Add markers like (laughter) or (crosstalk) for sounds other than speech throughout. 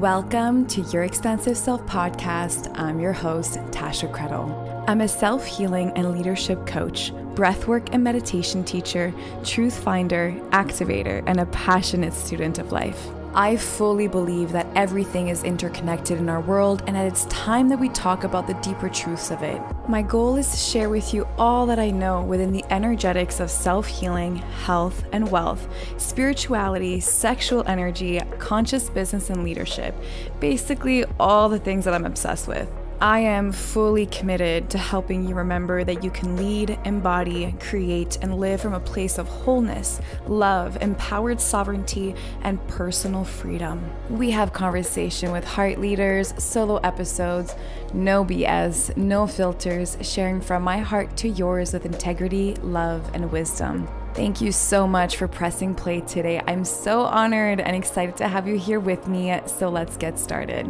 Welcome to Your Expansive Self podcast. I'm your host, Tasha Credle. I'm a self healing and leadership coach, breathwork and meditation teacher, truth finder, activator, and a passionate student of life. I fully believe that everything is interconnected in our world, and that it's time that we talk about the deeper truths of it. My goal is to share with you all that I know within the energetics of self healing, health, and wealth, spirituality, sexual energy, conscious business, and leadership. Basically, all the things that I'm obsessed with. I am fully committed to helping you remember that you can lead, embody, create, and live from a place of wholeness, love, empowered sovereignty, and personal freedom. We have conversation with heart leaders, solo episodes, no BS, no filters, sharing from my heart to yours with integrity, love, and wisdom. Thank you so much for pressing play today. I'm so honored and excited to have you here with me. So let's get started.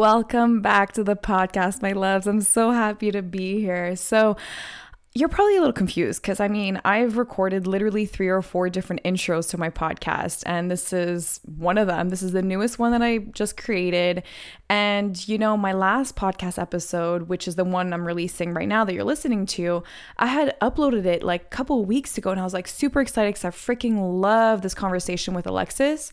Welcome back to the podcast, my loves. I'm so happy to be here. So, you're probably a little confused because I mean, I've recorded literally three or four different intros to my podcast, and this is one of them. This is the newest one that I just created. And, you know, my last podcast episode, which is the one I'm releasing right now that you're listening to, I had uploaded it like a couple weeks ago, and I was like super excited because I freaking love this conversation with Alexis.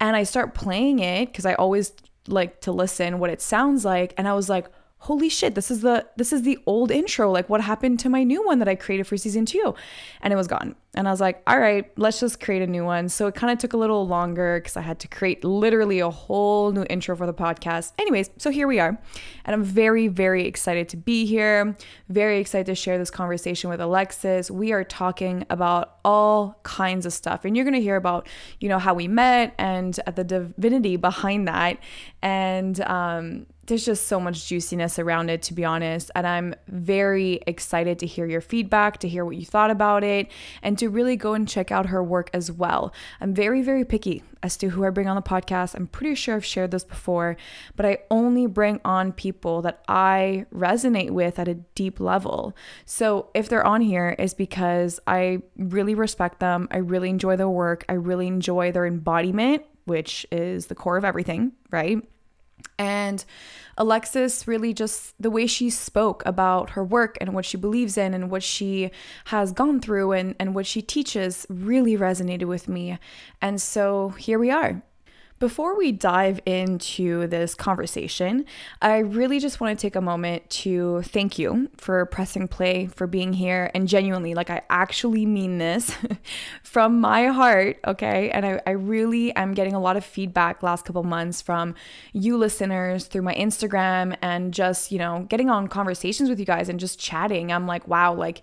And I start playing it because I always like to listen what it sounds like. And I was like holy shit this is the this is the old intro. Like what happened to my new one that i created for season two? And it was gone. And i was like all right let's just create a new one. So it kind of took a little longer because i had to create literally a whole new intro for the podcast. Anyways so here we are. And i'm very very excited to be here. Very excited to share this conversation with alexis. We are talking about all kinds of stuff. And you're going to hear about you know how we met and at the divinity behind that. And um there's just so much juiciness around it, to be honest. And I'm very excited to hear your feedback, to hear what you thought about it, and to really go and check out her work as well. I'm very, very picky as to who I bring on the podcast. I'm pretty sure I've shared this before, but I only bring on people that I resonate with at a deep level. So if they're on here, is because I really respect them. I really enjoy their work. I really enjoy their embodiment, which is the core of everything, right? And Alexis really just the way she spoke about her work and what she believes in and what she has gone through and, and what she teaches really resonated with me. And so here we are. Before we dive into this conversation, I really just want to take a moment to thank you for pressing play, for being here, and genuinely, like, I actually mean this (laughs) from my heart, okay? And I, I really am getting a lot of feedback last couple months from you listeners through my Instagram and just, you know, getting on conversations with you guys and just chatting. I'm like, wow, like,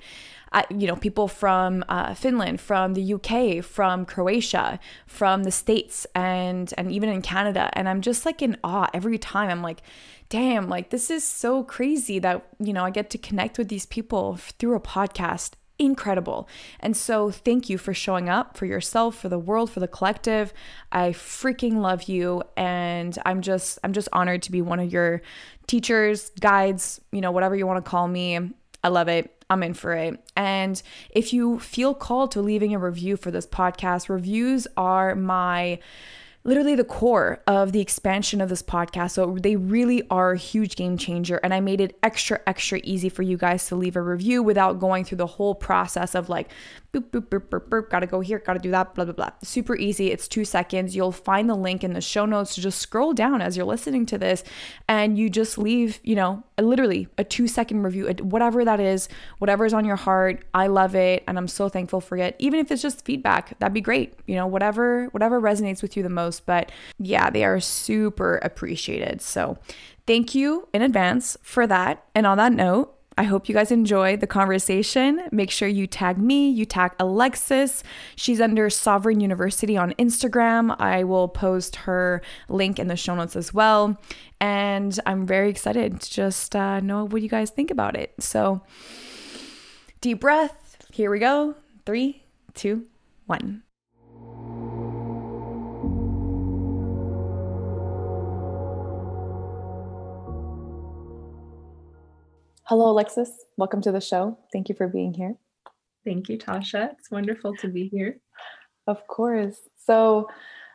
you know, people from uh, Finland, from the UK, from Croatia, from the States, and and even in Canada. And I'm just like in awe every time. I'm like, damn, like this is so crazy that you know I get to connect with these people through a podcast incredible. And so thank you for showing up for yourself, for the world, for the collective. I freaking love you and I'm just I'm just honored to be one of your teachers, guides, you know, whatever you want to call me. I love it. I'm in for it. And if you feel called to leaving a review for this podcast, reviews are my literally the core of the expansion of this podcast. So they really are a huge game changer. And I made it extra, extra easy for you guys to leave a review without going through the whole process of like boop, boop, boop, boop, boop, gotta go here, gotta do that, blah, blah, blah. Super easy. It's two seconds. You'll find the link in the show notes to just scroll down as you're listening to this and you just leave, you know, literally a two second review, whatever that is, whatever's on your heart. I love it. And I'm so thankful for it. Even if it's just feedback, that'd be great. You know, whatever, whatever resonates with you the most. But yeah, they are super appreciated. So thank you in advance for that. And on that note, I hope you guys enjoyed the conversation. Make sure you tag me, you tag Alexis. She's under Sovereign University on Instagram. I will post her link in the show notes as well. And I'm very excited to just uh, know what you guys think about it. So, deep breath. Here we go. Three, two, one. Hello, Alexis. Welcome to the show. Thank you for being here. Thank you, Tasha. It's wonderful to be here. Of course. So,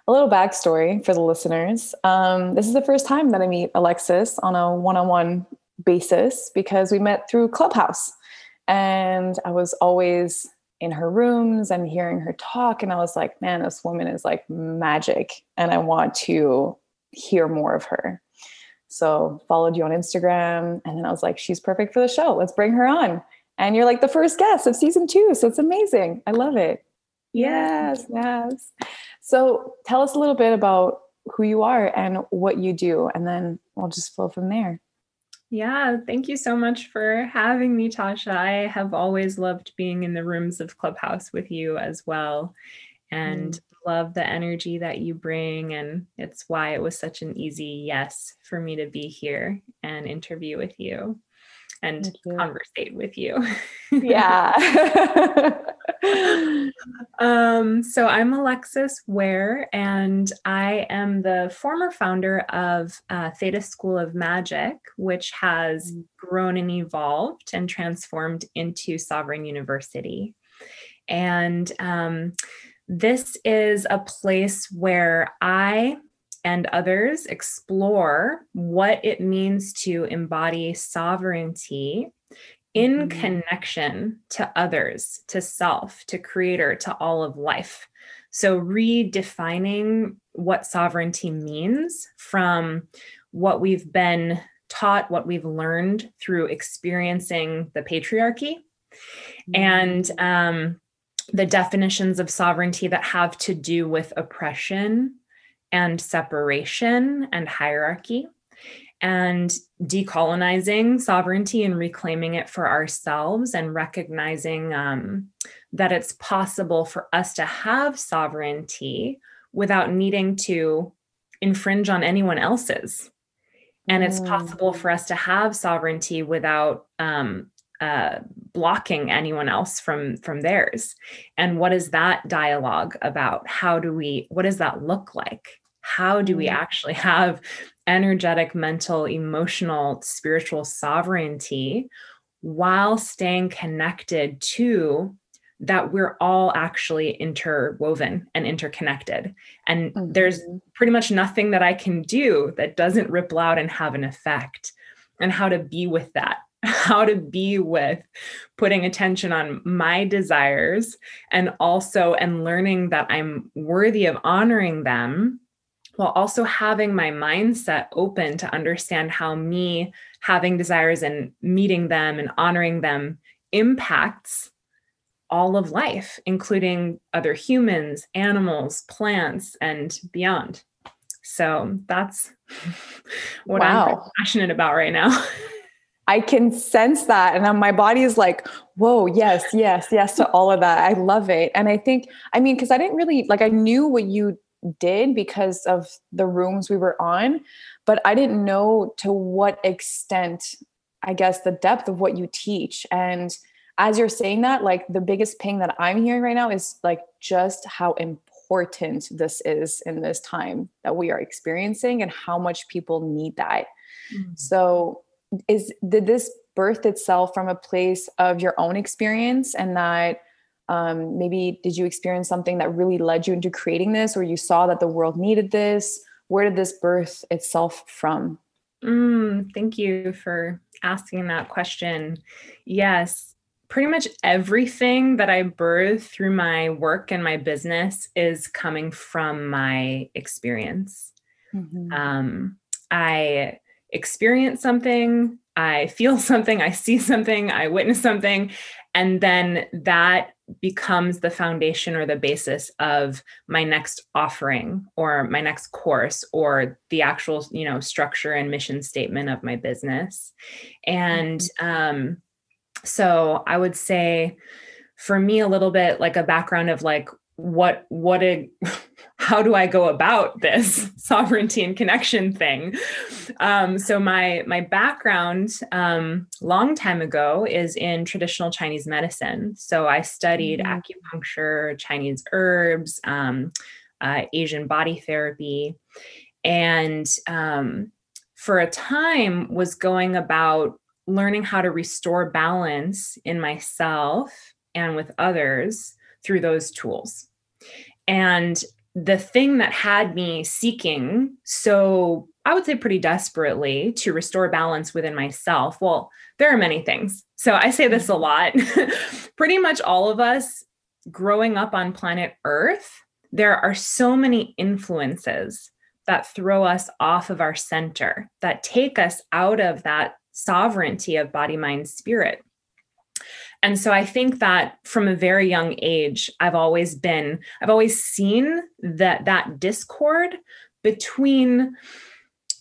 a little backstory for the listeners. Um, this is the first time that I meet Alexis on a one on one basis because we met through Clubhouse. And I was always in her rooms and hearing her talk. And I was like, man, this woman is like magic. And I want to hear more of her. So followed you on Instagram. And then I was like, she's perfect for the show. Let's bring her on. And you're like the first guest of season two. So it's amazing. I love it. Yes, yes. So tell us a little bit about who you are and what you do. And then we'll just flow from there. Yeah, thank you so much for having me, Tasha. I have always loved being in the rooms of Clubhouse with you as well, and mm. Love the energy that you bring. And it's why it was such an easy yes for me to be here and interview with you and conversate with you. yeah. (laughs) um, so I'm Alexis Ware, and I am the former founder of uh, Theta School of Magic, which has mm. grown and evolved and transformed into Sovereign University. And um, this is a place where I and others explore what it means to embody sovereignty in mm-hmm. connection to others, to self, to creator, to all of life. So, redefining what sovereignty means from what we've been taught, what we've learned through experiencing the patriarchy, mm-hmm. and um, the definitions of sovereignty that have to do with oppression and separation and hierarchy and decolonizing sovereignty and reclaiming it for ourselves and recognizing um, that it's possible for us to have sovereignty without needing to infringe on anyone else's. And it's possible for us to have sovereignty without um, uh, blocking anyone else from from theirs and what is that dialogue about how do we what does that look like how do we mm. actually have energetic mental emotional spiritual sovereignty while staying connected to that we're all actually interwoven and interconnected. And mm-hmm. there's pretty much nothing that I can do that doesn't ripple out and have an effect. And how to be with that (laughs) how to be with putting attention on my desires and also and learning that I'm worthy of honoring them while also having my mindset open to understand how me having desires and meeting them and honoring them impacts all of life, including other humans, animals, plants, and beyond. So that's (laughs) what wow. I'm passionate about right now. (laughs) I can sense that. And my body is like, whoa, yes, yes, yes to all of that. I love it. And I think, I mean, because I didn't really like, I knew what you did because of the rooms we were on, but I didn't know to what extent, I guess, the depth of what you teach. And as you're saying that, like the biggest ping that I'm hearing right now is like just how important this is in this time that we are experiencing and how much people need that. Mm-hmm. So, is did this birth itself from a place of your own experience and that um, maybe did you experience something that really led you into creating this or you saw that the world needed this? Where did this birth itself from? Mm, thank you for asking that question. Yes pretty much everything that i birth through my work and my business is coming from my experience. Mm-hmm. um, i experience something i feel (laughs) something i see something i witness something and then that becomes the foundation or the basis of my next offering or my next course or the actual you know structure and mission statement of my business and mm-hmm. um so i would say for me a little bit like a background of like what what a (laughs) how do I go about this (laughs) sovereignty and connection thing? Um, so my my background um, long time ago is in traditional Chinese medicine. So I studied mm-hmm. acupuncture, Chinese herbs, um, uh, Asian body therapy, and um, for a time was going about learning how to restore balance in myself and with others through those tools. And the thing that had me seeking so I would say pretty desperately to restore balance within myself. Well, there are many things. So I say this a mm-hmm. lot. (laughs) pretty much all of us growing up on planet Earth, there are so many influences that throw us off of our center, that take us out of that sovereignty of body, mind, spirit. And so I think that from a very young age, I've always been, I've always seen that that discord between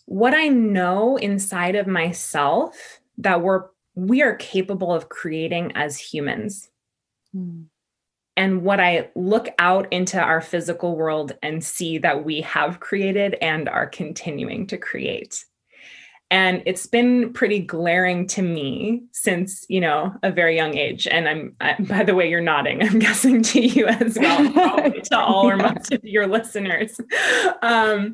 what I know inside of myself that we're we are capable of creating as humans. Mm. And what I look out into our physical world and see that we have created and are continuing to create and it's been pretty glaring to me since you know a very young age. And i'm I, (laughs) by the way you're nodding i'm (laughs) guessing to you as well to (laughs) all or most of your listeners. Um,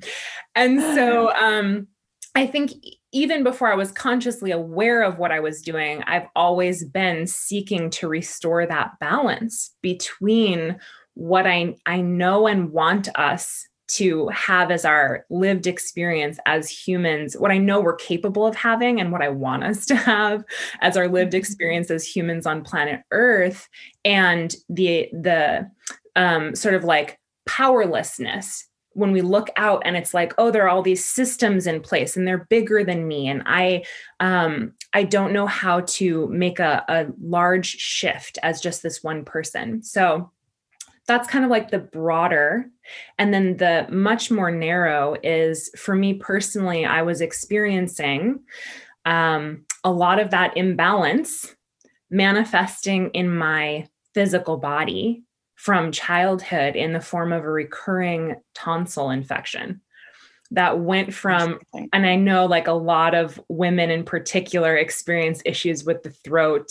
and so (sighs) um, i think even before i was consciously aware of what i was doing i've always been seeking to restore that balance between what i i know and want us to have as our lived experience as humans, what I know we're capable of having and what I want us to have as our lived mm-hmm. experience as humans on planet Earth, and the the um, sort of like powerlessness when we look out and it's like oh there are all these systems in place and they're bigger than me and i um i don't know how to make a, a large shift as just this one person so that's kind of like the broader. And then the much more narrow is for me personally, I was experiencing um, a lot of that imbalance manifesting in my physical body from childhood in the form of a recurring tonsil infection that went from and i know like a lot of women in particular experience issues with the throat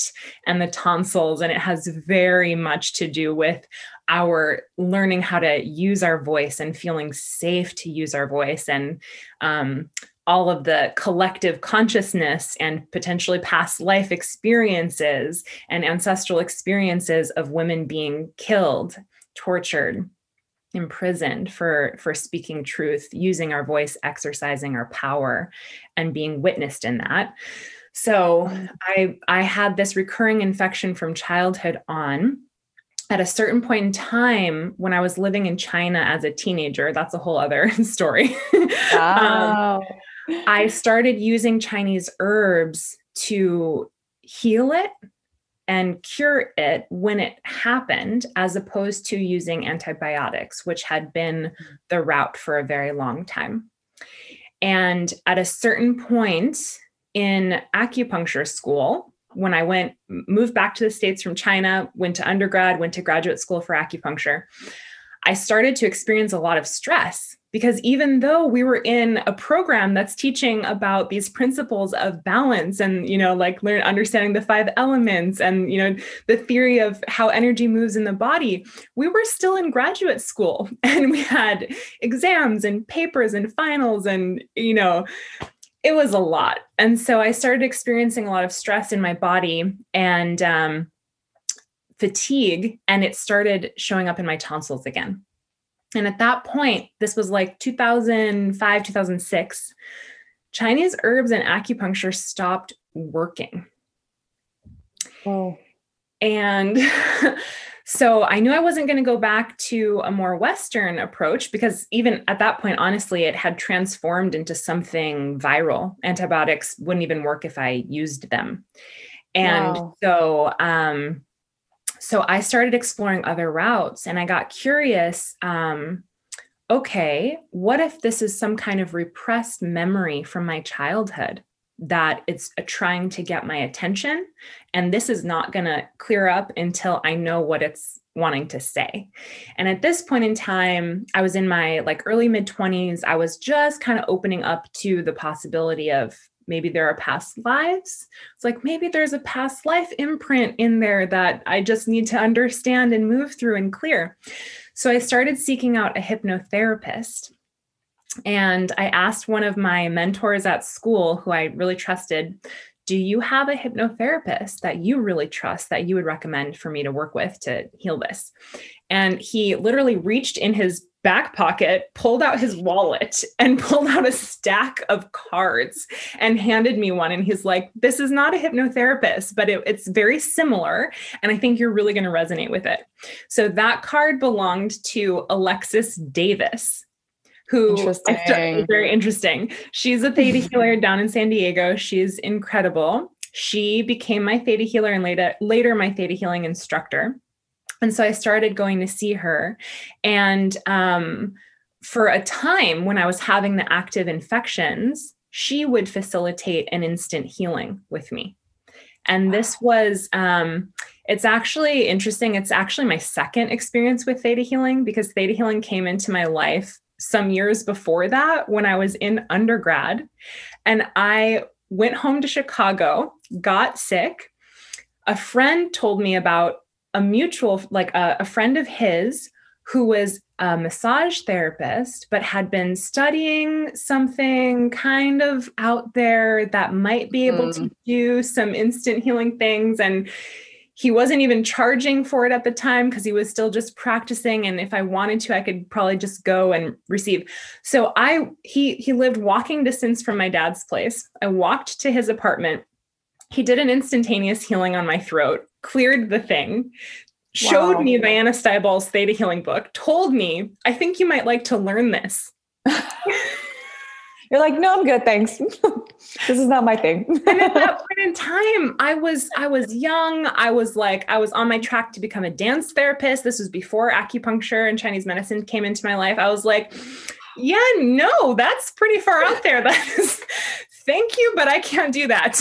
and the tonsils and it has very much to do with our learning how to use our voice and feeling safe to use our voice and um, all of the collective consciousness and potentially past life experiences and ancestral experiences of women being killed tortured imprisoned for for speaking truth using our voice exercising our power and being witnessed in that. So i i had this recurring infection from childhood on at a certain point in time when i was living in china as a teenager that's a whole other (laughs) story (laughs) wow. um, i started using chinese herbs to heal it and cure it when it happened, as opposed to using antibiotics, which had been mm-hmm. the route for a very long time. And at a certain point in acupuncture school, when I went, moved back to the States from China, went to undergrad, went to graduate school for acupuncture, I started to experience a lot of stress because even though we were in a program that's teaching about these principles of balance and you know like learn understanding the five elements and you know the theory of how energy moves in the body we were still in graduate school (laughs) and we had exams and papers and finals and you know it was a lot and so i started experiencing a lot of stress in my body and um, fatigue and it started showing up in my tonsils again and at that point, this was like 2005, 2006, Chinese herbs and acupuncture stopped working. Oh. And (laughs) so I knew I wasn't going to go back to a more Western approach because even at that point, honestly, it had transformed into something viral. Antibiotics wouldn't even work if I used them. And wow. so, um, so I started exploring other routes and I got curious. Um, okay, what if this is some kind of repressed memory from my childhood that it's trying to get my attention? And this is not going to clear up until I know what it's wanting to say. And at this point in time, I was in my like early mid 20s. I was just kind of opening up to the possibility of maybe there are past lives. It's like maybe there's a past life imprint in there that I just need to understand and move through and clear. So I started seeking out a hypnotherapist. And I asked one of my mentors at school, who I really trusted, do you have a hypnotherapist that you really trust that you would recommend for me to work with to heal this? And he literally reached in his back pocket, pulled out his wallet, and (laughs) pulled out a stack of cards and handed me one. And he's like, This is not a hypnotherapist, but it, it's very similar. And I think you're really going to resonate with it. So that card belonged to Alexis Davis. Who interesting. very interesting. She's a theta (laughs) healer down in San Diego. She's incredible. She became my theta healer and later, later my theta healing instructor. And so I started going to see her. And um, for a time when I was having the active infections, she would facilitate an instant healing with me. And this was, um, it's actually interesting. It's actually my second experience with Theta Healing because Theta Healing came into my life some years before that when I was in undergrad. And I went home to Chicago, got sick. A friend told me about a mutual, like a, a friend of his who was a massage therapist, but had been studying something kind of out there that might be able mm. to do some instant healing things. And he wasn't even charging for it at the time because he was still just practicing and if i wanted to i could probably just go and receive so i he he lived walking distance from my dad's place i walked to his apartment he did an instantaneous healing on my throat cleared the thing, showed wow. me Vianna Stibal's Theta Healing book, told me, I think you might like to learn this. (laughs) You're like, no, I'm good, thanks. (laughs) this is not my thing. (laughs) and at that point in (laughs) time, I was I was young. I was like, I was on my track to become a dance therapist. This was before acupuncture and Chinese medicine came into my life. I was like, yeah, no, that's pretty far out there. That is thank you, but I can't do that.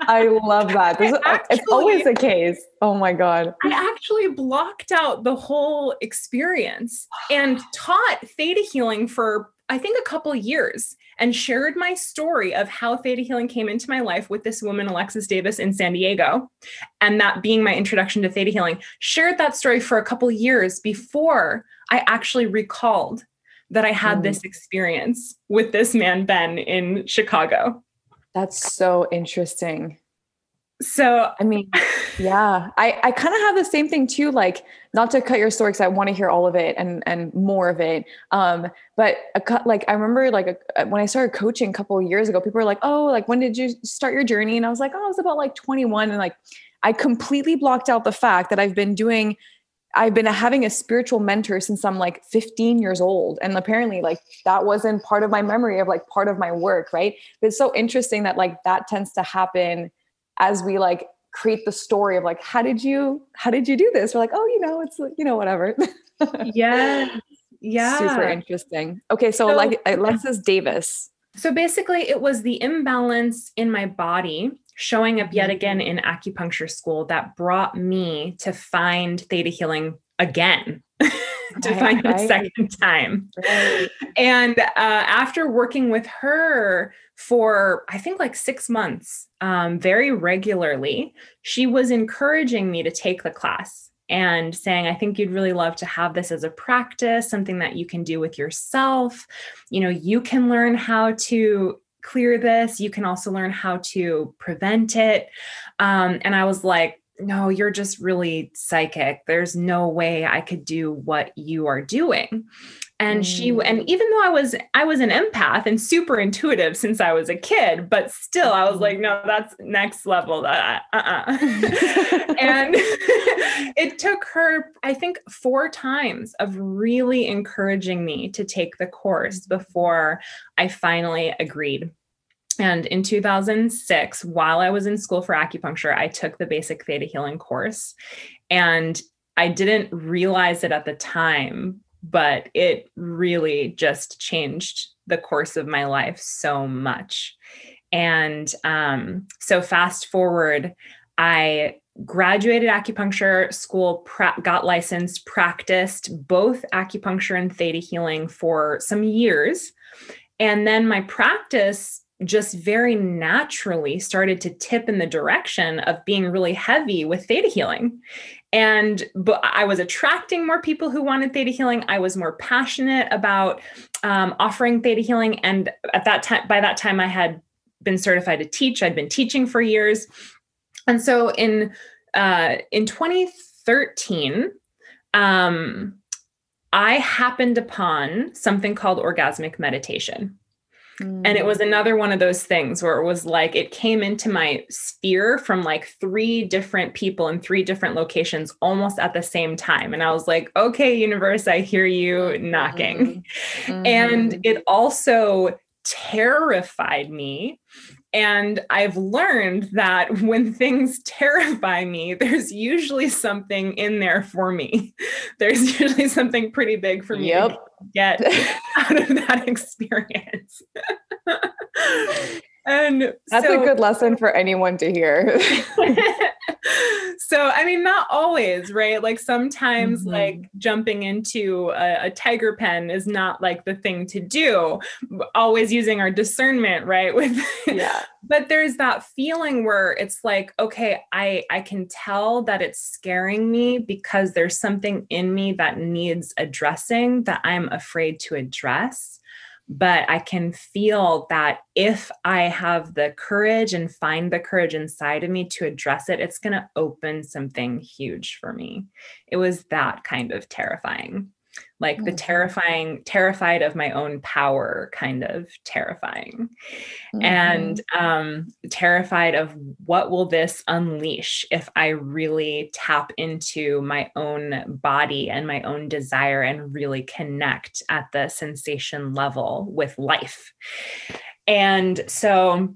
I love that. This, actually, it's always the case. Oh my God. I actually blocked out the whole experience and taught theta healing for, I think, a couple years and shared my story of how theta healing came into my life with this woman, Alexis Davis, in San Diego. And that being my introduction to theta healing, shared that story for a couple years before I actually recalled that I had mm. this experience with this man, Ben, in Chicago. That's so interesting. So, I mean, yeah, I, I kind of have the same thing too. Like, not to cut your story because I want to hear all of it and and more of it. Um, but a, like I remember like a, when I started coaching a couple years ago, people were like, "Oh, like when did you start your journey?" And I was like, "Oh, I was about like 21." And like, I completely blocked out the fact that I've been doing I've been having a spiritual mentor since I'm like 15 years old. And apparently, like, that wasn't part of my memory of like part of my work, right? But it's so interesting that like that tends to happen as we like create the story of like, how did you, how did you do this? We're like, oh, you know, it's, you know, whatever. (laughs) yeah. Yeah. Super interesting. Okay. So, so like Alexis Davis. So basically, it was the imbalance in my body showing up yet again in acupuncture school that brought me to find theta healing again. (laughs) to right, find right. the second time. Right. And uh, after working with her for, I think, like six months, um, very regularly, she was encouraging me to take the class and saying, I think you'd really love to have this as a practice, something that you can do with yourself. You know, you can learn how to clear this. You can also learn how to prevent it. Um, and I was like, no, you're just really psychic. There's no way I could do what you are doing. And mm. she and even though I was I was an empath and super intuitive since I was a kid, but still I was like, mm-hmm. no, that's next level. Uh, uh-uh. (laughs) and (laughs) it took her, I think, four times of really encouraging me to take the course mm-hmm. before I finally agreed. And in 2006, while I was in school for acupuncture, I took the basic theta healing course. And I didn't realize it at the time, but it really just changed the course of my life so much. And um, so, fast forward, I graduated acupuncture school, pra- got licensed, practiced both acupuncture and theta healing for some years. And then my practice just very naturally started to tip in the direction of being really heavy with theta healing and but i was attracting more people who wanted theta healing i was more passionate about um, offering theta healing and at that time by that time i had been certified to teach. I'd been teaching for years. And so in uh, in 2013, um, I happened upon something called orgasmic meditation. And it was mm. another one of those things where it was like it came into my sphere from like three different people in three different locations almost at the same time. And I was like, okay, universe, I hear you knocking. Mm-hmm. (laughs) And it also terrified me and I've learned that (laughs) when things terrify me, there's usually something in there for me. (laughs) There's usually something pretty big for me yep. Get (laughs) out of that experience. (laughs) and that's so, a good lesson for anyone to hear. (laughs) so i mean not always right like sometimes mm-hmm. like jumping into a, a, tiger pen is not like the thing to do always using our discernment right (laughs) with yeah but there's that feeling where it's like okay i i can tell that it's scaring me because there's something in me that needs addressing that i'm afraid to address but I can feel that if I have the courage and find the courage inside of me to address it, it's going to open something huge for me. It was that kind of terrifying like mm-hmm. the terrifying terrified of my own power kind of terrifying mm-hmm. and um terrified of what will this unleash if i really tap into my own body and my own desire and really connect at the sensation level with life and so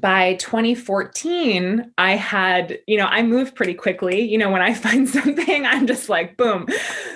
by 2014 i had you know i moved pretty quickly. You know when i (laughs) find something i'm just like boom.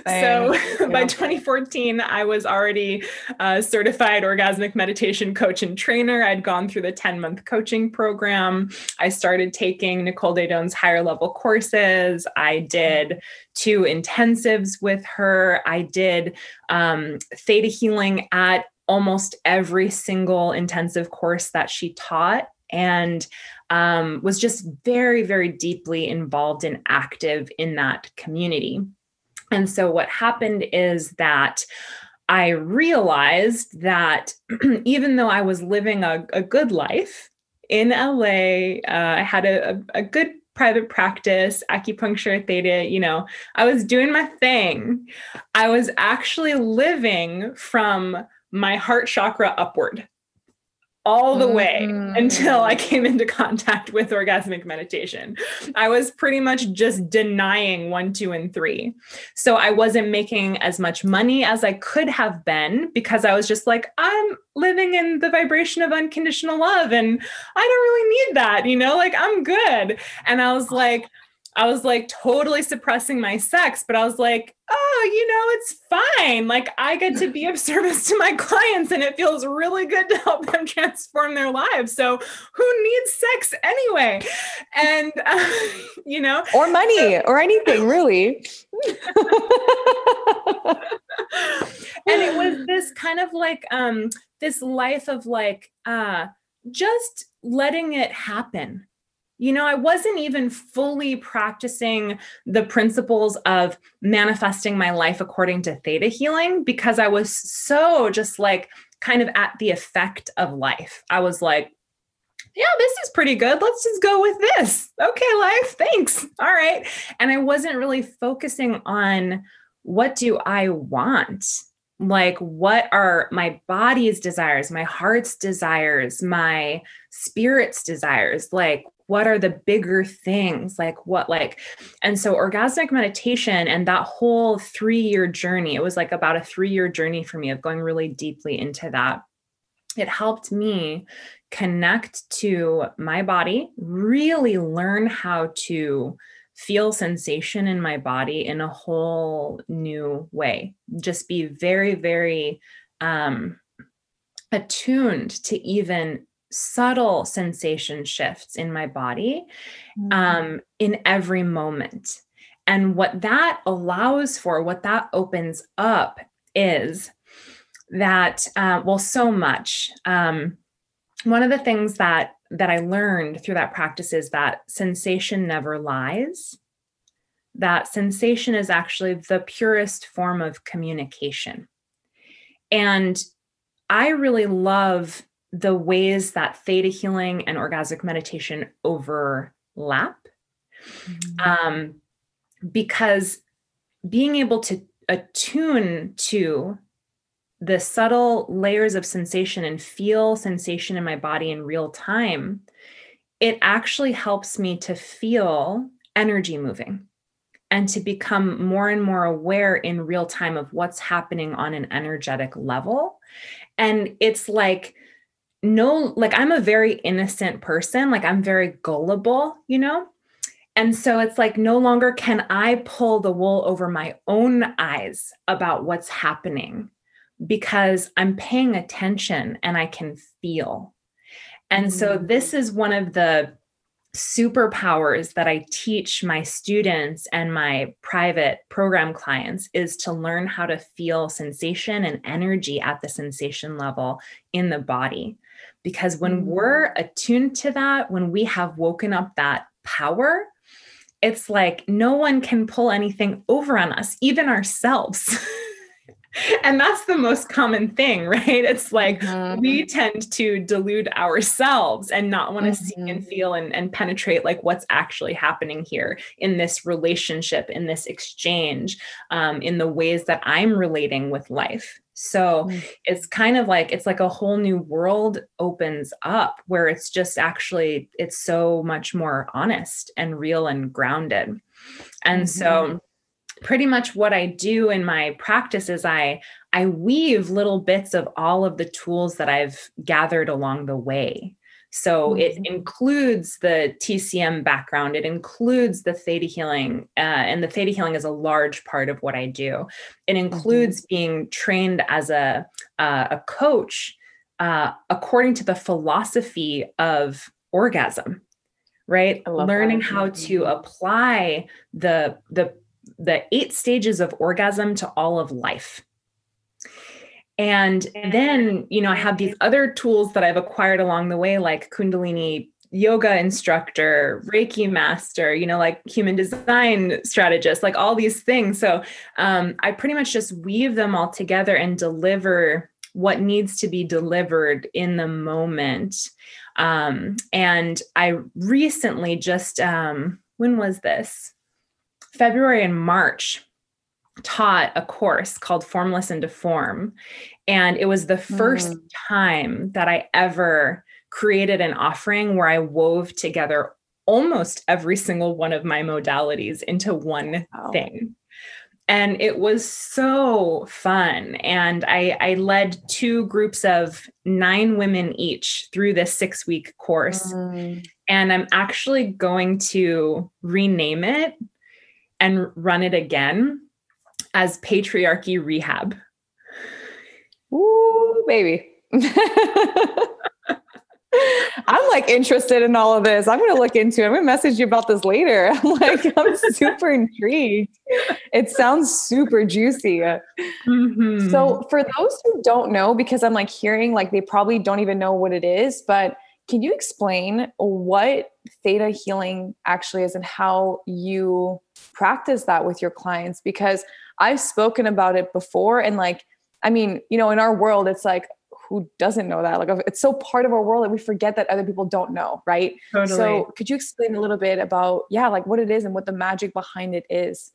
Same. so (laughs) yeah. by 2014 i was already a certified orgasmic meditation coach and trainer. I'd gone through the 10 month coaching program. I started taking nicole daedone's higher level courses. I did two intensives with her. I did um, theta healing at almost every single intensive course that she taught and um, was just very, very deeply involved and active in that community. And so, what happened is that I realized that (clears throat) even though I was living a, a good life in LA, uh, I had a, a, a good private practice, acupuncture, theta, you know, I was doing my thing. I was actually living from my heart chakra upward all the way mm-hmm. until I came into contact with orgasmic meditation. I was pretty much just denying one, two, and three. So I wasn't making as much money as I could have been because I was just like, I'm living in the vibration of unconditional love and I don't really need that, you know, like I'm good. And I was like, I was like totally suppressing my sex, but I was like, oh, you know, it's fine. Like I get to be of service to my clients and it feels really good to help them transform their lives. So who needs sex anyway? And, uh, (laughs) you know, or money or anything really. (laughs) and it was this kind of like, um, this life of like, uh, just letting it happen you know, I wasn't even fully practicing the principles of manifesting my life according to theta healing because I was so just like kind of at the effect of life. I was like, yeah, this is pretty good. Let's just go with this. Okay, life, thanks. All right. And I wasn't really focusing on what do I want? Like, what are my body's desires, my heart's desires, my spirit's desires? Like, what are the bigger things? Like what like and so orgasmic meditation and that whole 3 year journey it was like about a 3 year journey for me of going really deeply into that. It helped me connect to my body really learn how to feel sensation in my body in a whole new way. Just be very very um attuned to even subtle sensation shifts in my body mm-hmm. um, in every moment. And what that allows for, what that opens up is that, uh, well, so much. Um, one of the things that that I learned through that practice is that sensation never lies. That sensation is actually the purest form of communication. And I really love the ways that theta healing and orgasmic meditation overlap. Mm-hmm. Um, because being able to attune to the subtle layers of sensation and feel sensation in my body in real time, it actually helps me to feel energy moving and to become more and more aware in real time of what's happening on an energetic level. And it's like, no, like I'm a very innocent person, like I'm very gullible, you know? And so it's like no longer can I pull the wool over my own eyes about what's happening because I'm paying attention and I can feel. And mm-hmm. so this is one of the superpowers that I teach my students and my private program clients is to learn how to feel sensation and energy at the sensation level in the body. Because when mm-hmm. we're attuned to that, when we have woken up that power, it's like no one can pull anything over on us, even ourselves. (laughs) and that's the most common thing, (laughs) right? It's like mm-hmm. we tend to delude ourselves and not want to mm-hmm. see and mm-hmm. feel and, and penetrate like what's actually happening here in this relationship, in this exchange, um, in the ways that I'm relating with life. So mm-hmm. it's kind of like it's like a whole new world opens up where it's just actually it's so much more honest and real and grounded. And mm-hmm. so pretty much what I do in my practice is I I weave little bits of all of the tools that I've gathered along the way. So mm-hmm. it includes the TCM background, it includes the theta healing, uh, and the theta healing is a large part of what I do. It includes mm-hmm. being trained as a uh, a coach uh, according to the philosophy of orgasm, right? Learning that. how to mm-hmm. apply the the the eight stages of orgasm to all of life. And then, you know, I have these other tools that I've acquired along the way, like Kundalini yoga instructor, Reiki master, you know, like human design strategist, like all these things. So um, I pretty much just weave them all together and deliver what needs to be delivered in the moment. Um, and I recently just, um, when was this? February and March taught a course called Formless into Form. And it was the first mm. time that I ever created an offering where I wove together almost every single one of my modalities into one wow. thing. And it was so fun. And I, I led two groups of nine women each through this six week course. Mm. And I'm actually going to rename it and run it again as patriarchy rehab. Ooh, baby. (laughs) I'm like interested in all of this. I'm going to look into it. I'm going to message you about this later. (laughs) I'm like, I'm super intrigued. It sounds super juicy. Mm-hmm. So, for those who don't know, because I'm like hearing like they probably don't even know what it is, but can you explain what theta healing actually is and how you practice that with your clients? Because I've spoken about it before and like, I mean, you know, in our world, it's like, who doesn't know that? Like, it's so part of our world that we forget that other people don't know, right? Totally. So, could you explain a little bit about, yeah, like what it is and what the magic behind it is?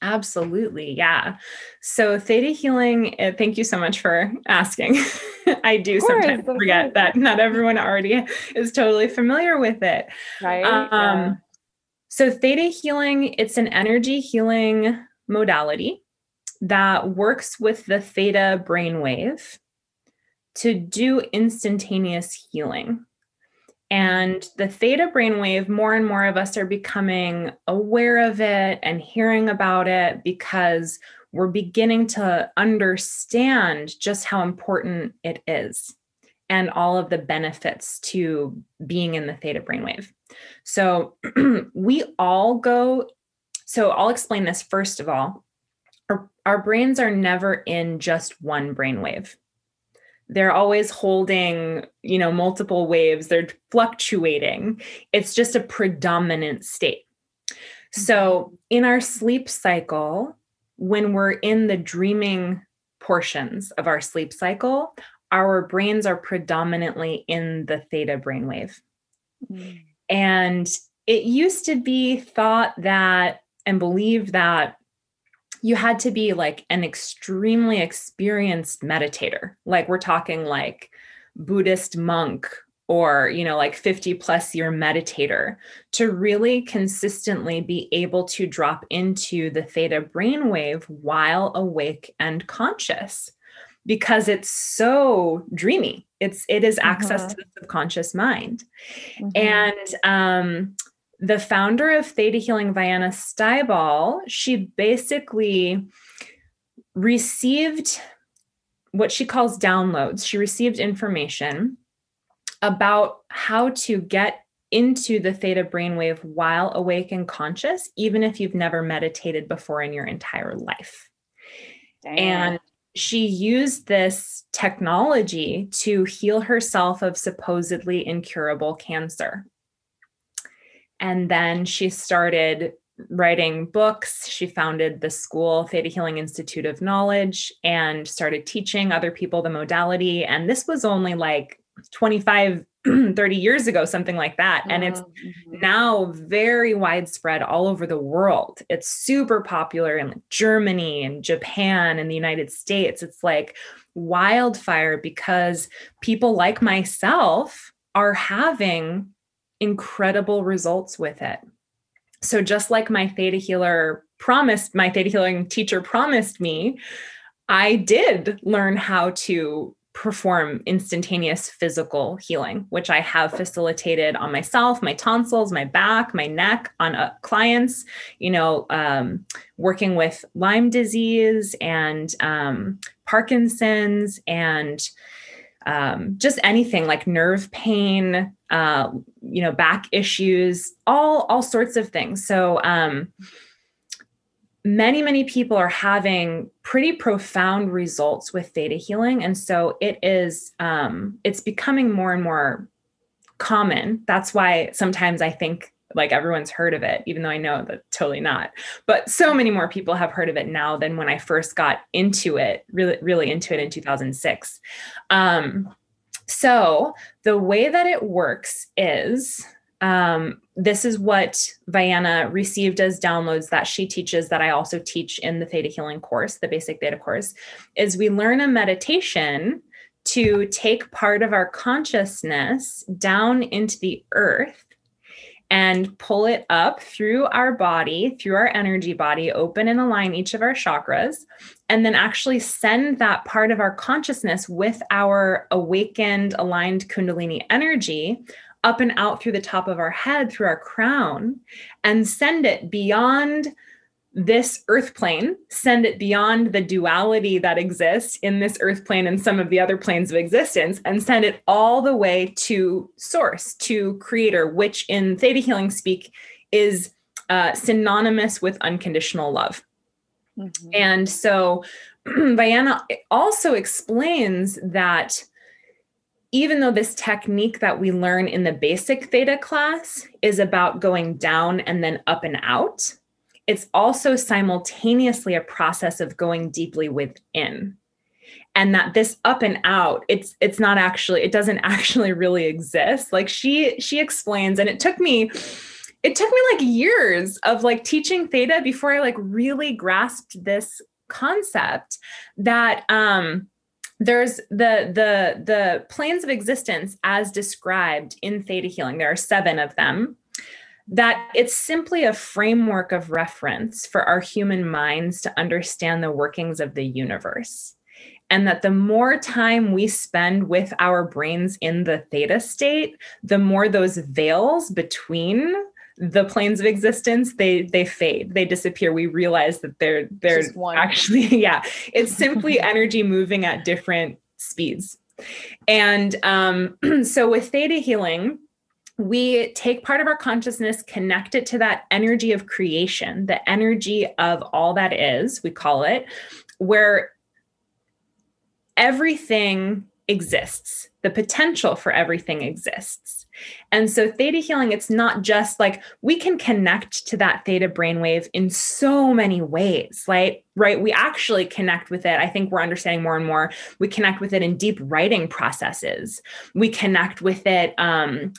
Absolutely. Yeah. So, theta healing, uh, thank you so much for asking. (laughs) I do course, sometimes forget that not everyone already is totally familiar with it. Right. Um, yeah. So, theta healing, it's an energy healing modality that works with the theta brainwave to do instantaneous healing. And the theta brainwave, more and more of us are becoming aware of it and hearing about it because we're beginning to understand just how important it is and all of the benefits to being in the theta brainwave. So (clears throat) we all go, so I'll explain this first of all. Our, our brains are never in just one brainwave they're always holding you know multiple waves they're fluctuating it's just a predominant state so in our sleep cycle when we're in the dreaming portions of our sleep cycle our brains are predominantly in the theta brainwave. Mm. And it used to be thought that and believed that you had to be like an extremely experienced meditator. Like we're talking like Buddhist monk or you know like 50 plus year meditator to really consistently be able to drop into the theta brainwave while awake and conscious because it's so dreamy it's it is access mm-hmm. to the subconscious mind mm-hmm. and um the founder of theta healing Vianna Stibal she basically received what she calls downloads she received information about how to get into the theta brainwave while awake and conscious, even if you've never meditated before in your entire life. Damn. And she used this technology to heal herself of supposedly incurable cancer. And then she started writing books. She founded the school, Theta Healing Institute of Knowledge, and started teaching other people the modality. And this was only like 25 (clears throat) 30 years ago something like that. And it's mm-hmm. now very widespread all over the world. It's super popular in germany and japan and the united states. It's like wildfire because people like myself are having incredible results with it. So just like my theta healer promised my theta healing teacher promised me i did learn how to perform instantaneous physical healing, which I have facilitated on myself, my tonsils, my back, my neck, on uh, clients, you know, um, working with Lyme disease and um, Parkinson's and um, just anything like nerve pain, uh, you know, back issues, all all sorts of things. So um, many, many people are having pretty profound results with theta healing. And so it is, um, it's becoming more and more common. That's why sometimes I think like everyone's heard of it, even though I know that totally not. But so many more people have heard of it now than when I first got into it, really, really into it in 2006. Um, so the way that it works is um, this is what Vianna received as downloads that she teaches that I also teach in the Theta Healing course, the basic theta course, is we learn a meditation to take part of our consciousness down into the earth and pull it up through our body, through our energy body, open and align each of our chakras, and then actually send that part of our consciousness with our awakened, aligned Kundalini energy up and out through the top of our head, through our crown, and send it beyond this earth plane, send it beyond the duality that exists in this earth plane and some of the other planes of existence, and send it all the way to source, to creator, which in theta healing speak is uh, synonymous with unconditional love. Mm-hmm. And so (clears throat) Vianna also explains that even though this technique that we learn in the basic theta class is about going down and then up and out, it's also simultaneously a process of going deeply within. And that this up and out, it's it's not actually, it doesn't (laughs) actually really exist. Like she she explains, and it took me, it took me like years of like teaching theta before I like really grasped this concept that um there's the the the planes of existence as described in theta healing. There are seven of them. That it's simply a framework of reference for our human minds to understand the workings of the universe. And that the more time we spend with our brains in the theta state the more those veils between the planes of existence they they fade they disappear we realize that they're they're actually (laughs) yeah it's (laughs) simply energy moving at different speeds and um, (clears throat) so with theta healing we take part of our consciousness connect it to that energy of creation the energy of all that is we call it where everything exists. The potential for everything exists. And so, theta healing, it's not just like we can connect to that theta brainwave in so many ways, right? Right. We actually connect with it. I think we're understanding more and more. We connect with it in deep writing processes. We connect with it. Um,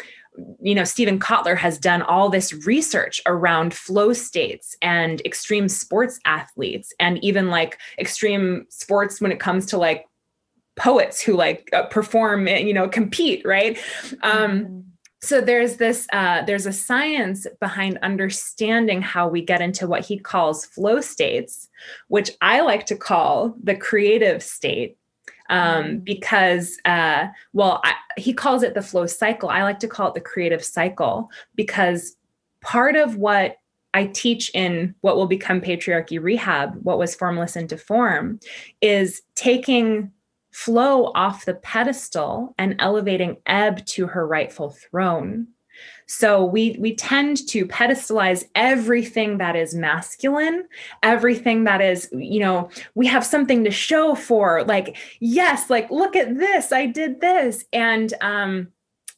you know, Steven Kotler has done all this research around flow states and extreme sports athletes, and even like extreme sports when it comes to like poets who like uh, perform, and you know, compete, right? Um, mm-hmm. So there's this, uh, there's a science behind understanding how we get into what he calls flow states, which I like to call the creative state um, mm-hmm. because, uh, well, I, he calls it the flow cycle. I like to call it the creative cycle because part of what I teach in what will become patriarchy rehab, what was formless into form, is taking flow off the pedestal and elevating ebb to her rightful throne. So we we tend to pedestalize everything that is masculine, everything that is, you know, we have something to show for like yes, like look at this, I did this and um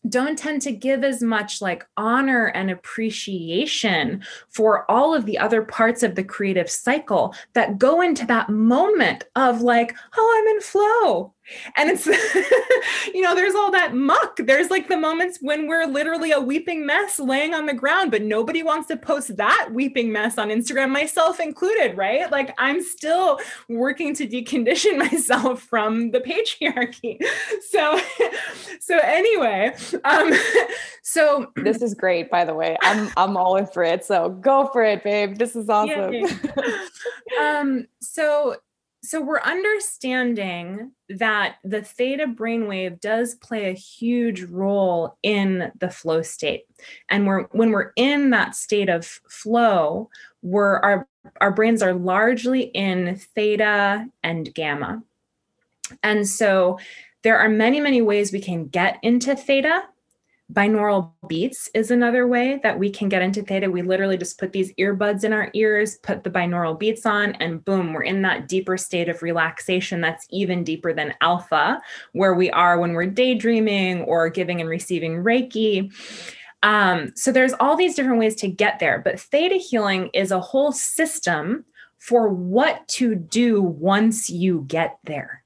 don't tend to give as much like honor and appreciation for all of the other parts of the creative cycle that go into that moment of like, oh, I'm in flow and it's (laughs) you know there's all that muck. There's like the moments when we're literally a weeping mess laying on the ground but nobody wants to post that weeping mess on instagram myself included right? Like i'm still working to decondition (laughs) myself from the patriarchy. (laughs) So so anyway um so this is great by the way. I'm i'm all in for it. So go for it babe. This is awesome. Um so so we're understanding that the theta brainwave does play a huge role in the flow state. And we're when we're in that state of flow we're our our brains are largely in theta and gamma. And so there are many many ways we can get into theta Binaural beats is another way that we can get into theta. We literally just put these earbuds in our ears, put the binaural beats on, and boom, we're in that deeper state of relaxation that's even deeper than alpha, where we are when we're daydreaming or giving and receiving Reiki. Um, so there's all these different ways to get there, but theta healing is a whole system for what to do once you get there.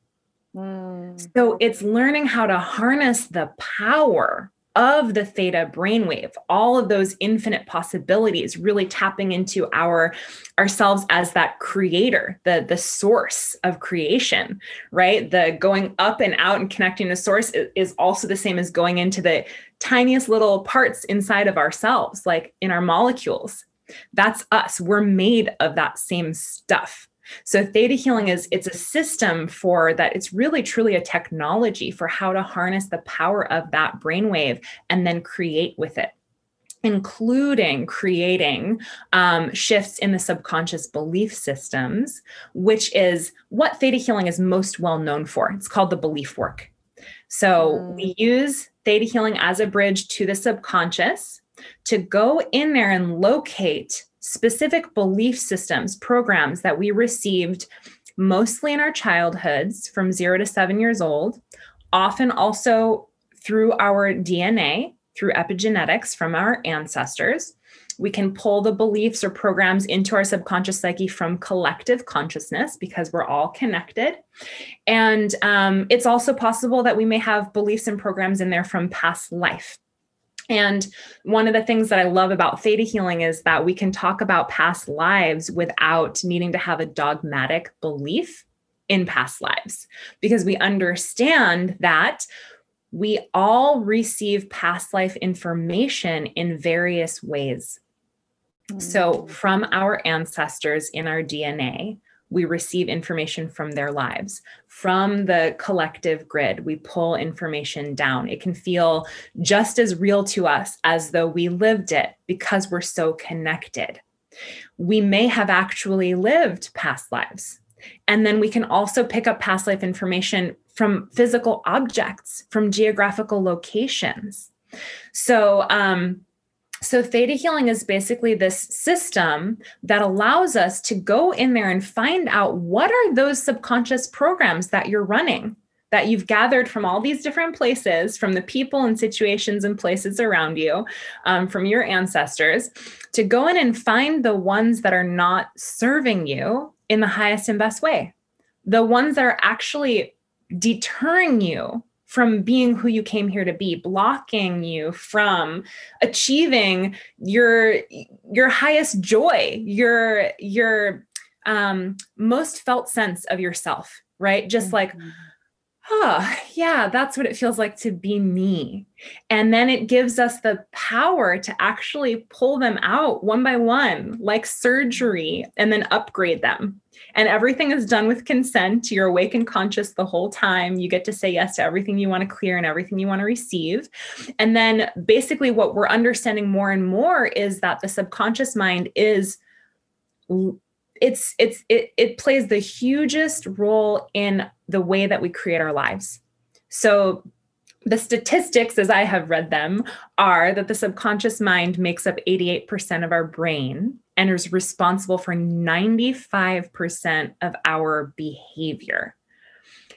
Mm. So it's learning how to harness the power of the theta brainwave all of those infinite possibilities really tapping into our ourselves as that creator the the source of creation right? The going up and out and connecting to source is also the same as going into the tiniest little parts inside of ourselves like in our molecules. That's us. We're made of that same stuff so theta healing is it's a system for that it's really truly a technology for how to harness the power of that brainwave and then create with it including creating um, shifts in the subconscious belief systems, which is what theta healing is most well known for. It's called the belief work. So mm. we use theta healing as a bridge to the subconscious to go in there and locate specific belief systems, programs that we received mostly in our childhoods from zero to seven years old, often also through our DNA, through epigenetics from our ancestors. We can pull the beliefs or programs into our subconscious psyche from collective consciousness because we're all connected. And um, it's also possible that we may have beliefs and programs in there from past life. And one of the things that I love about theta healing is that we can talk about past lives without needing to have a dogmatic belief in past lives because we understand that we all receive past life information in various ways. Mm-hmm. So, mm. from our ancestors in our DNA, we receive information from their lives. From the collective grid, we pull information down. It can feel just as real to us as though we lived it because we're so connected. We may have actually lived past lives. And then we can also pick up past life information from physical objects, from geographical locations. So, um, so, theta healing is basically this system that allows us to go in there and find out what are those subconscious programs that you're running that you've gathered from all these different places, from the people and situations and places around you, um, from your ancestors, to go in and find the ones that are not serving you in the highest and best way, the ones that are actually deterring you from being who you came here to be blocking you from achieving your your highest joy your your um most felt sense of yourself right just mm-hmm. like oh, yeah, that's what it feels like to be me. And then it gives us the power to actually pull them out one by one, like surgery, and then upgrade them. And everything is done with consent. You're awake and conscious the whole time. You get to say yes to everything you want to clear and everything you want to receive. And then basically, what we're understanding more and more is that the subconscious mind is it's it's it, it plays the hugest role in the way that we create our lives. So the statistics as i have read them are that the subconscious mind makes up 88% of our brain and is responsible for 95% of our behavior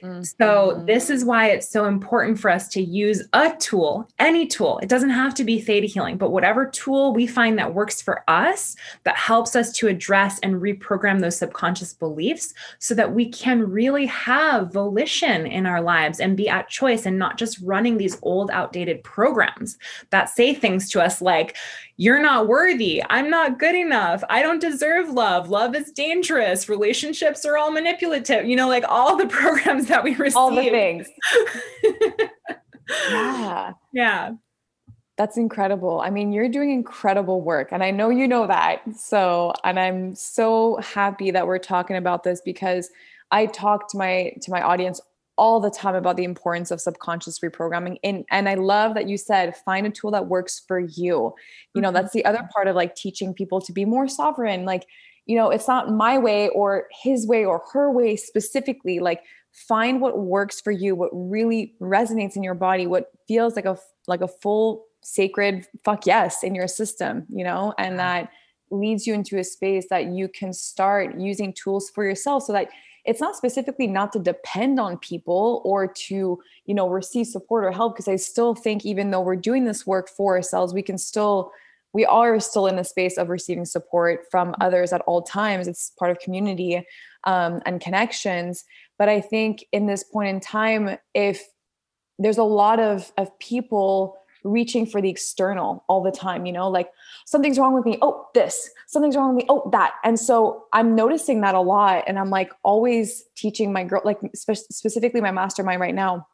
Mm-hmm. So, this is why it's so important for us to use a tool, any tool. It doesn't have to be theta healing, but whatever tool we find that works for us, that helps us to address and reprogram those subconscious beliefs so that we can really have volition in our lives and be at choice and not just running these old, outdated programs that say things to us like, you're not worthy. I'm not good enough. I don't deserve love. Love is dangerous. Relationships are all manipulative. You know, like all the (laughs) programs that we receive. All the things. (laughs) yeah. Yeah. That's incredible. I mean, you're doing incredible work, and I know you know that. So, and I'm so happy that we're talking about this because I talk to my to my audience all the time about the importance of subconscious reprogramming and and I love that you said find a tool that works for you. You know, mm-hmm. that's the other part of like teaching people to be more sovereign like you know, it's not my way or his way or her way specifically like find what works for you, what really resonates in your body, what feels like a like a full sacred fuck yes in your system, you know, and that leads you into a space that you can start using tools for yourself so that it's not specifically not to depend on people or to you know receive support or help because i still think even though we're doing this work for ourselves we can still we are still in the space of receiving support from mm-hmm. others at all times it's part of community um, and connections but i think in this point in time if there's a lot of of people reaching for the external all the time, you know, like something's wrong with me. Oh, this, something's wrong with me. Oh, that. And so I'm noticing that a lot. And I'm like always teaching my girl, like spe- specifically my mastermind right now.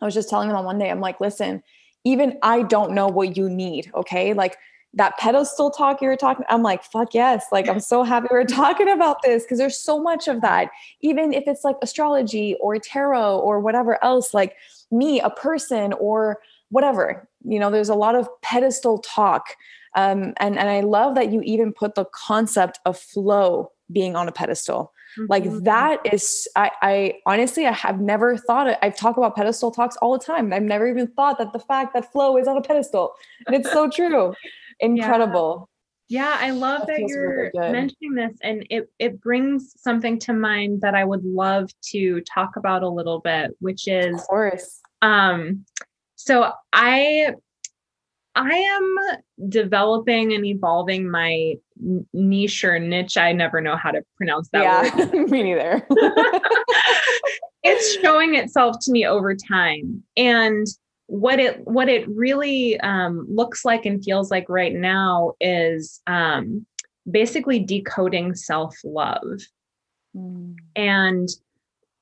I was just telling them on one day, I'm like, listen, even I don't know what you need. Okay. Like, that pedestal talk you were talking i'm like fuck yes like i'm so happy we're talking about this because there's so much of that even if it's like astrology or tarot or whatever else like me a person or whatever you know there's a lot of pedestal talk um, and and i love that you even put the concept of flow being on a pedestal. Mm-hmm. like that is I, I honestly i have never thought it i've talked about pedestal talks all the time. I've never even thought that the fact that flow is on a pedestal. And it's so true. (laughs) Incredible. Yeah, I love that, that you're really mentioning this and it it brings something to mind that I would love to talk about a little bit, which is of course. Um so I I am developing and evolving my niche or niche. I never know how to pronounce that yeah, word. (laughs) me neither. (laughs) it's showing itself to me over time. And what it what it really um, looks like and feels like right now is um, basically decoding self-love. Mm. And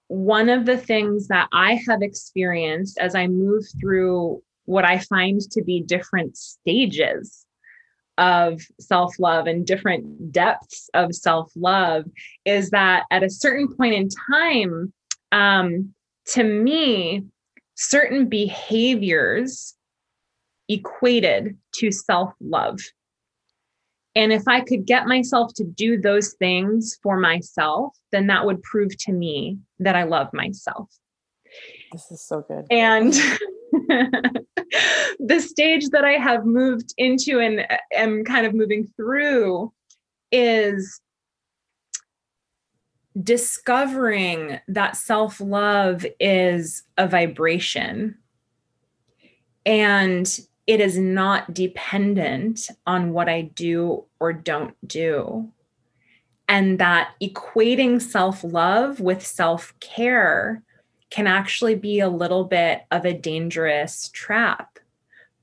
one of the things that I have experienced as I move through what I find to be different stages of self love and different depths of self love is that at a certain point in time, um, to me, certain behaviors equated to self love. And if I could get myself to do those things for myself, then that would prove to me that I love myself. This is so good. And (laughs) (laughs) the stage that I have moved into and uh, am kind of moving through is discovering that self love is a vibration and it is not dependent on what I do or don't do. And that equating self love with self care can actually be a little bit of a dangerous trap.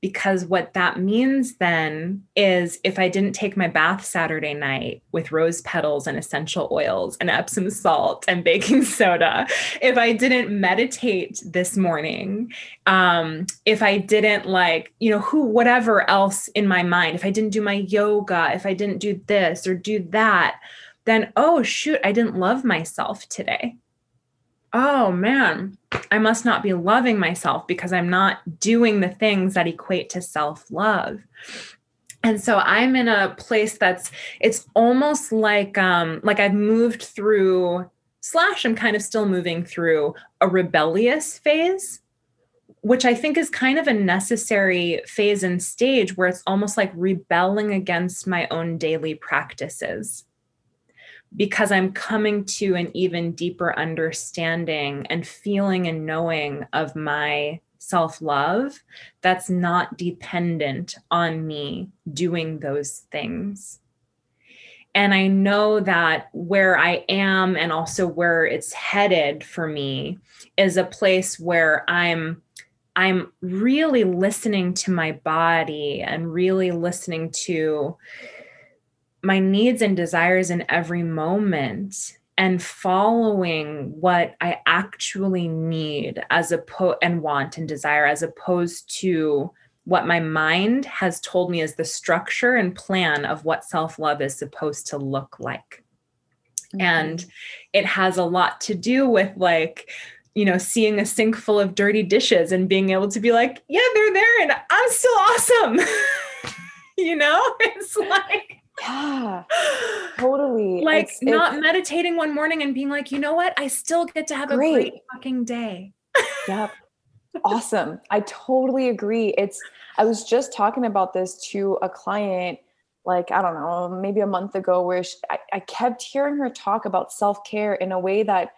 Because what that means then is if I didn't take my bath Saturday night with rose petals and essential oils and Epsom salt and baking soda, if I didn't meditate this morning, um, if I didn't like, you know, who, whatever else in my mind, if I didn't do my yoga, if I didn't do this or do that, then, oh, shoot, I didn't love myself today oh man, I must not be loving myself because I'm not doing the things that equate to self love. And so I'm in a place that's it's almost like um like I've moved through slash I'm kind of still moving through a rebellious phase which I think is kind of a necessary phase and stage where it's almost like rebelling against my own daily practices because I'm coming to an even deeper understanding and feeling and knowing of my self love that's not dependent on me doing those things. And I know that where I am and also where it's headed for me is a place where I'm I'm really listening to my body and really listening to my needs and desires in every moment and following what I actually need as a and want and desire as opposed to what my mind has told me is the structure and plan of what self-love is supposed to look like. Mm-hmm. And it has a lot to do with like you know, seeing a sink full of dirty dishes and being able to be like, yeah, they're there and I'm still awesome. (laughs) you know, (laughs) it's like yeah, (gasps) totally. Like it's, not it's, meditating one morning and being like, you know what? I still get to have great. a great fucking day. yep. (laughs) Awesome. I totally agree. It's, I was just talking about this to a client, like, I don't know, maybe a month ago, where she, I, I kept hearing her talk about self care in a way that,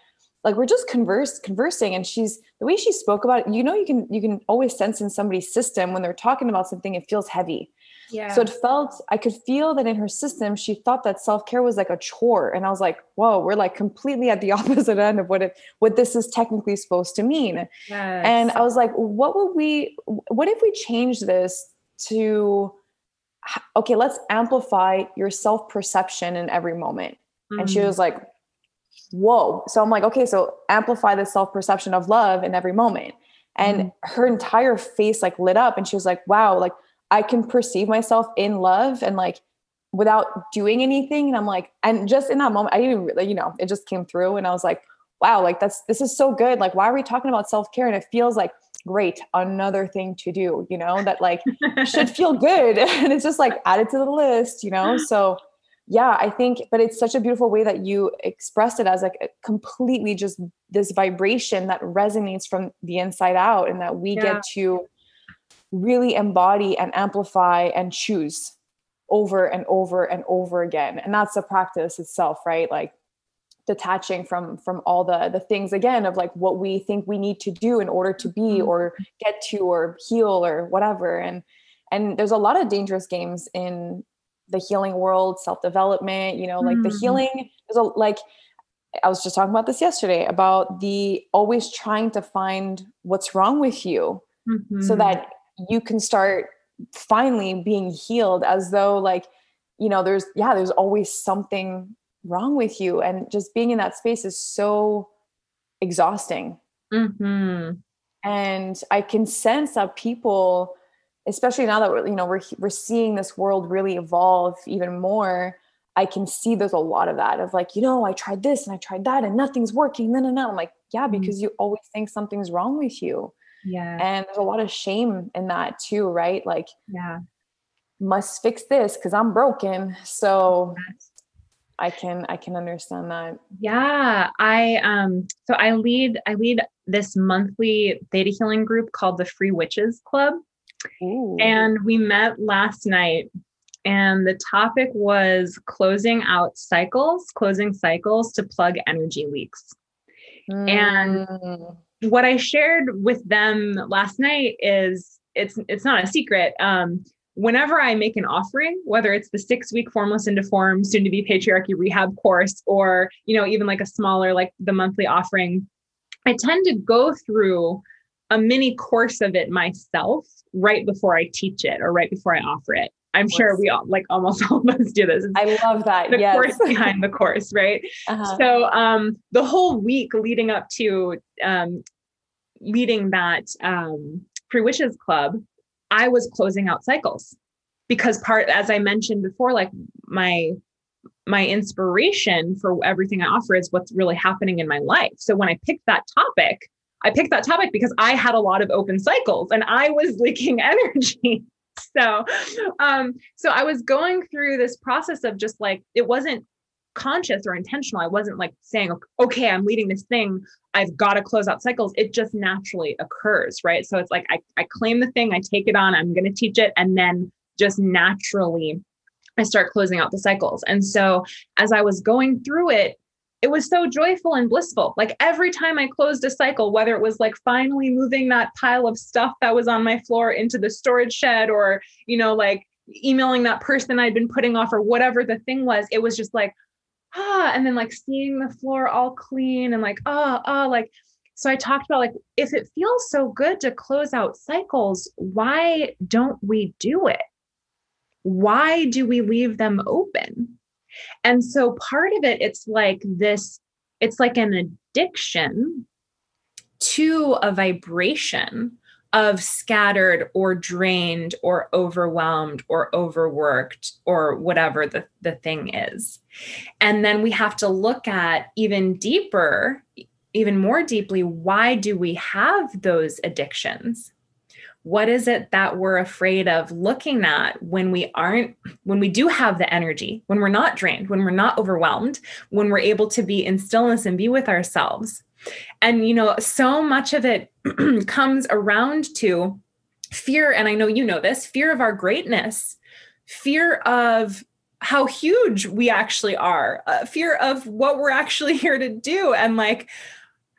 like we're just converse conversing and she's the way she spoke about it you know you can you can always sense in somebody's system when they're talking about something it feels heavy yeah. So it felt, I could feel that in her system, she thought that self care was like a chore. And I was like, whoa, we're like completely at the (laughs) opposite end of what it, what this is technically supposed to mean. Yes. And I was like, what would we, what if we change this to, okay, let's amplify your self perception in every moment. Mm-hmm. And she mm. was like, whoa. So I'm like, okay, so amplify the self perception of love in every moment. And mm-hmm. her entire face like lit up and she was like, wow, like I can perceive myself in love and like without doing anything. And I'm like, and just in that moment, I didn't really, you know, it just came through and I was like, wow, like that's, this is so good. Like, why are we talking about self care? And it feels like, great, another thing to do, you know, that like should (laughs) feel good. (laughs) and it's just like added to the list, you know? So, yeah, I think, but it's such a beautiful way that you expressed it as like a completely just this vibration that resonates from the inside out and that we yeah. get to really embody and amplify and choose over and over and over again and that's the practice itself right like detaching from from all the the things again of like what we think we need to do in order to be mm-hmm. or get to or heal or whatever and and there's a lot of dangerous games in the healing world self-development you know like mm. the healing there's a like i was just talking about this yesterday about the always trying to find what's wrong with you mm-hmm. so that you can start finally being healed as though like you know there's yeah there's always something wrong with you and just being in that space is so exhausting mm-hmm. and i can sense that people especially now that we're you know we're we're seeing this world really evolve even more i can see there's a lot of that of like you know i tried this and i tried that and nothing's working then and now i'm like yeah mm-hmm. because mm-hmm. you always think something's wrong with you yeah. And there's a lot of shame in that too, right? Like, yeah, must fix this because I'm broken. So I can I can understand that. Yeah. I um so I lead I lead this monthly theta healing group called the Free Witches Club. Ooh. And we met last night and the topic was closing out cycles, closing cycles to plug energy leaks. Mm. And what I shared with them last night is it's it's not a secret. Um, whenever I make an offering, whether it's the six week formless into form, soon to be patriarchy rehab course, or you know even like a smaller like the monthly offering, I tend to go through a mini course of it myself right before I teach it or right before I offer it. I'm sure we all like almost (laughs) all of us do this. It's I love that. The yes. course behind the course, right? Uh-huh. So um the whole week leading up to um leading that um free wishes club, I was closing out cycles because part as I mentioned before, like my my inspiration for everything I offer is what's really happening in my life. So when I picked that topic, I picked that topic because I had a lot of open cycles and I was leaking (laughs) energy. (laughs) so um so I was going through this process of just like it wasn't conscious or intentional. I wasn't like saying, okay, I'm leading this thing. I've got to close out cycles. It just naturally occurs, right? So it's like I, I claim the thing, I take it on, I'm going to teach it, and then just naturally I start closing out the cycles. And so as I was going through it, it was so joyful and blissful. Like every time I closed a cycle, whether it was like finally moving that pile of stuff that was on my floor into the storage shed or, you know, like emailing that person I'd been putting off or whatever the thing was, it was just like, ah, and then like seeing the floor all clean and like, ah, ah, like, so I talked about like, if it feels so good to close out cycles, why don't we do it? Why do we leave them open? And so part of it, it's like this, it's like an addiction to a vibration of scattered or drained or overwhelmed or overworked or whatever the, the thing is. And then we have to look at even deeper, even more deeply, why do we have those addictions? What is it that we're afraid of looking at when we aren't when we do have the energy when we're not drained when we're not overwhelmed when we're able to be in stillness and be with ourselves? And you know so much of it (clears throat) comes around to fear and i know you know this fear of our greatness fear of how huge we actually are uh, fear of what we're actually (laughs) here to do and like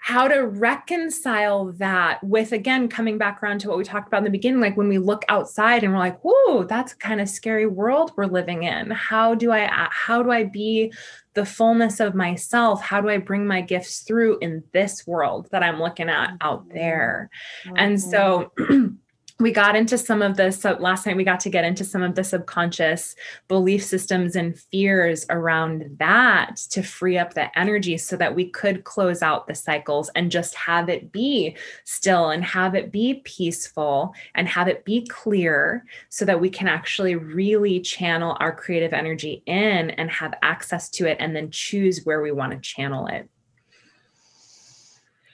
how to reconcile that with again coming back around to what we talked about in the beginning like when we look outside and we're like whoa that's a kind of scary world we're living in. How do i how do i be the fullness of myself? How do i bring my gifts through in this world that i'm looking at out there? Mm-hmm. and so (clears throat) we got into some of the so last night we got to get into some of the subconscious belief systems and fears around that to free up the energy so that we could close out the cycles and just have it be still and have it be peaceful and have it be clear so that we can actually really channel our creative energy in and have access to it and then choose where we want to channel it.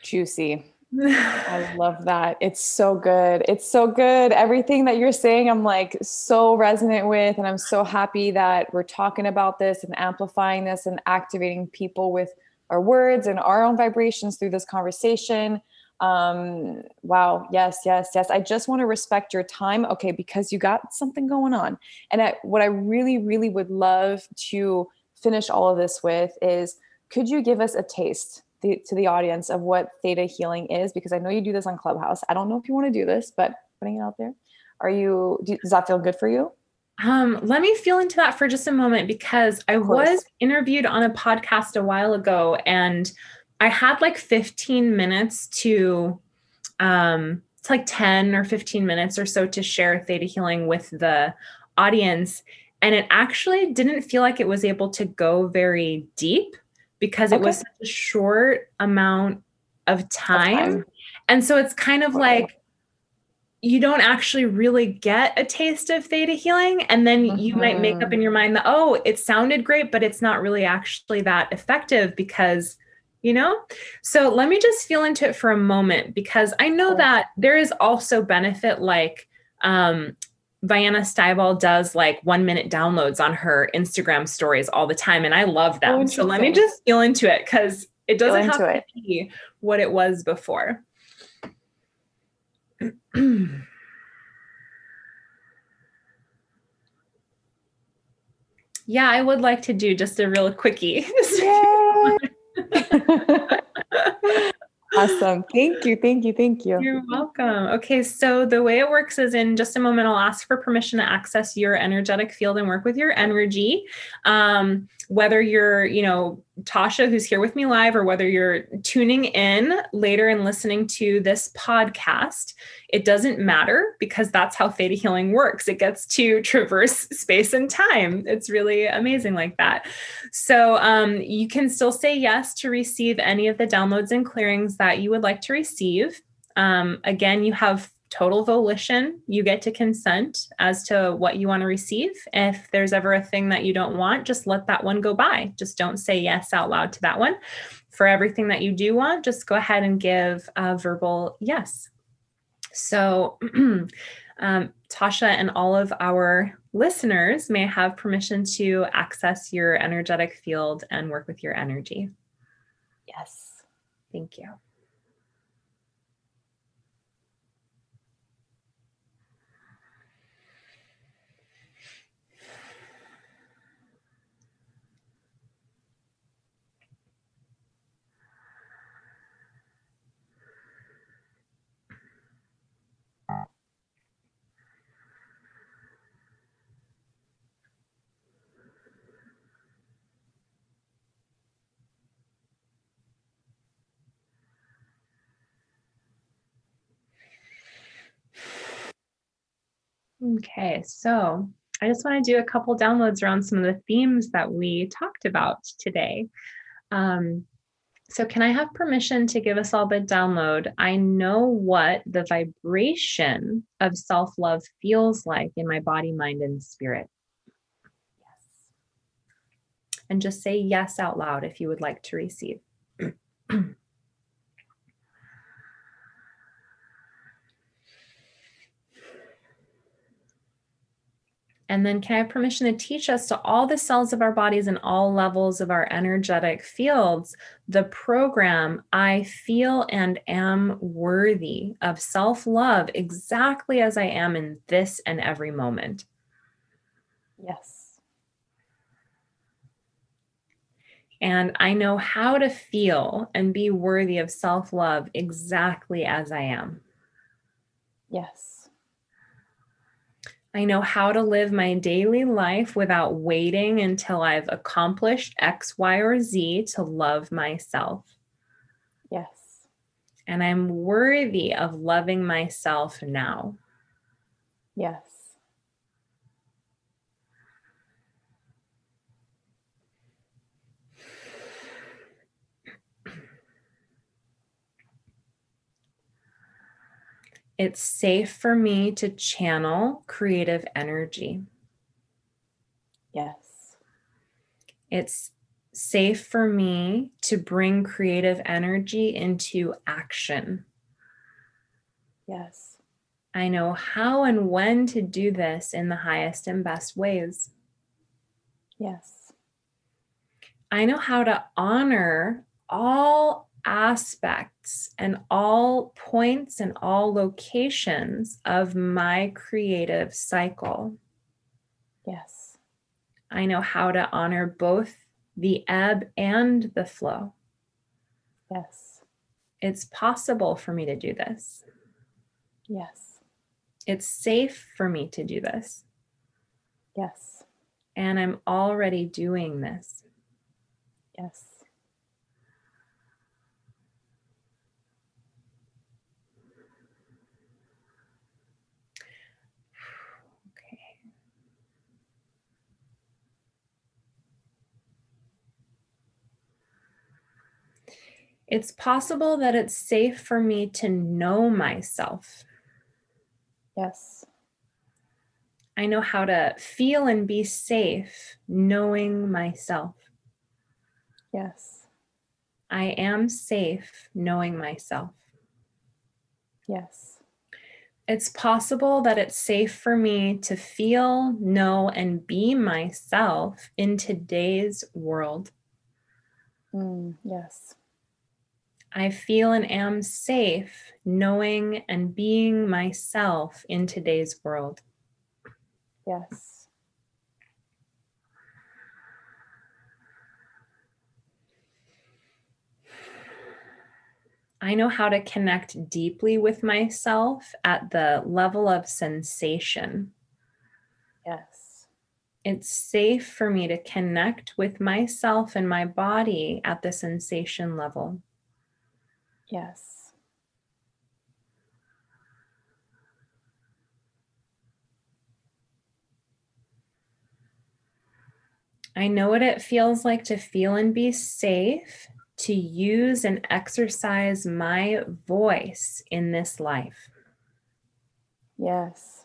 Juicy I love that. It's so good. It's so good. Everything that you're saying, I'm like so resonant with. And I'm so happy that we're talking about this and amplifying this and activating people with our words and our own vibrations through this conversation. Um, wow. Yes, yes, yes. I just want to respect your time. Okay. Because you got something going on. And I, what I really, really would love to finish all of this with is could you give us a taste? The, to the audience of what theta healing is because I know you do this on Clubhouse. I don't know if you want to do this, but putting it out there. Are you do, does that feel good for you? Um, let me feel into that for just a moment because I was interviewed on a podcast a while ago and I had like 15 minutes to um it's like 10 or 15 minutes or so to share theta healing with the audience and it actually didn't feel like it was able to go very deep because okay. it was such a short amount of time. of time. And so it's kind of okay. like you don't actually really get a taste of theta healing. And then mm-hmm. you might make up in mm-hmm. your mind that, oh, it sounded great, but it's not really actually that effective because, you know? So let me just feel into it for a moment because I know that there is also benefit like um, Vianna Stibal does like one minute downloads on her Instagram stories all the time, and I love them. Oh, so let me just feel into it because it doesn't have to it. be what it was before. (clears throat) Yeah, I would like to do just a real quickie. (laughs) (laughs) (laughs) awesome. Thank you. Thank you. Thank you. You're welcome. Okay, so the way it works is in just a moment, I'll ask for permission to access your energetic field and work with your energy. Um, whether you're, you know, Tasha, who's here with me live, or whether you're tuning in later and listening to this podcast, it doesn't matter because that's how theta healing works. It gets to (laughs) traverse space and time. It's really amazing like that. So um, you can still say yes to receive any of the downloads and clearings that you would like to receive. Um, again, you have total volition. You get to consent as to what you want to receive. If there's ever a thing that you don't want, just let that one go by. Just don't say yes out loud to that one. For everything that you do want, just go ahead and give a verbal yes. So, (clears throat) um, Tasha and all of our listeners may have permission to access your energetic field and work with your energy. Yes. Thank you. Okay, so I just want to do a couple downloads around some of the themes that we talked about today. Um, so, can I have permission to give us all the download? I know what the vibration of self love feels like in my body, mind, and spirit. Yes. And just say yes out loud if you would like to receive. (clears throat) And then, can I have permission to teach us to all the cells of our bodies and all levels of our energetic fields the program I feel and am worthy of self love exactly as I am in this and every moment? Yes. And I know how to feel and be worthy of self love exactly as I am. Yes. I know how to live my daily life without waiting until I've accomplished X, Y, or Z to love myself. Yes. And I'm worthy of loving myself now. Yes. It's safe for me to channel creative energy. Yes. It's safe for me to bring creative energy into action. Yes. I know how and when to do this in the highest and best ways. Yes. I know how to honor all aspects and all points and all locations of my creative cycle. Yes. I know how to honor both the ebb and the flow. Yes. It's possible for me to do this. Yes. It's safe for me to do this. Yes. And I'm already doing this. Yes. It's possible that it's safe for me to know myself. Yes. I know how to feel and be safe knowing myself. Yes. I am safe knowing myself. Yes. It's possible that it's safe for me to feel, know, and be myself in today's world. Mm, yes. I feel and am safe knowing and being myself in today's world. Yes. I know how to connect deeply with myself at the level of sensation. Yes. It's safe for me to connect with myself and my body at the sensation level. Yes. I know what it feels like to feel and be safe, to use and exercise my voice in this life. Yes.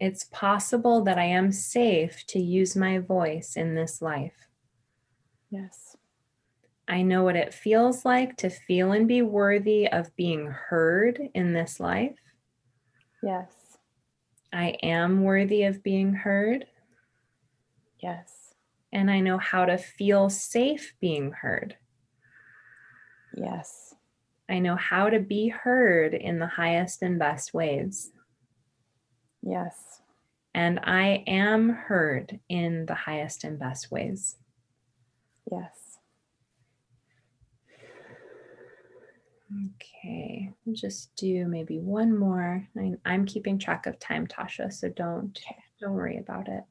It's possible that I am safe to use my voice in this life. Yes. I know what it feels like to feel and be worthy of being heard in this life. Yes. I am worthy of being heard. Yes. And I know how to feel safe being heard. Yes. I know how to be heard in the highest and best ways. Yes. And I am heard in the highest and best ways. Yes. Okay, we'll just do maybe one more. I, I'm keeping track of time, Tasha, so don't don't worry about it.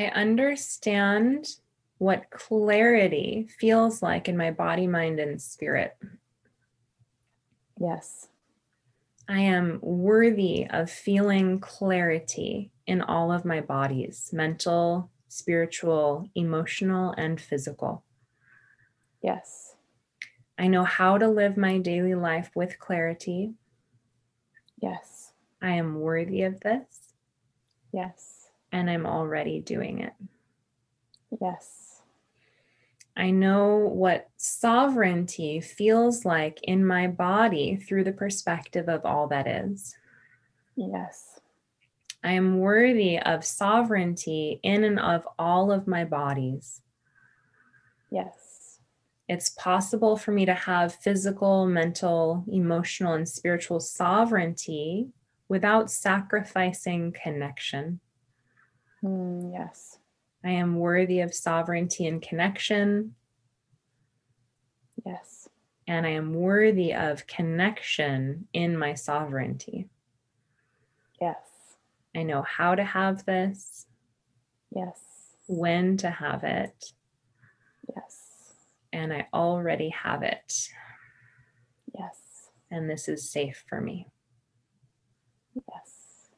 I understand what clarity feels like in my body, mind, and spirit. Yes. I am worthy of feeling clarity in all of my bodies mental, spiritual, emotional, and physical. Yes. I know how to live my daily life with clarity. Yes. I am worthy of this, Yes. And I'm already doing it. Yes. I know what sovereignty feels like in my body through the perspective of all that is. Yes. I am worthy of sovereignty in and of all of my bodies. Yes. It's possible for me to have physical, mental, emotional, and spiritual sovereignty without sacrificing connection. Mm, yes. I am worthy of sovereignty and connection, Yes. and I am worthy of connection in my sovereignty. Yes. I know how to have this, Yes. when to have it, Yes. and I already have it. Yes. And this is safe for me. Yes.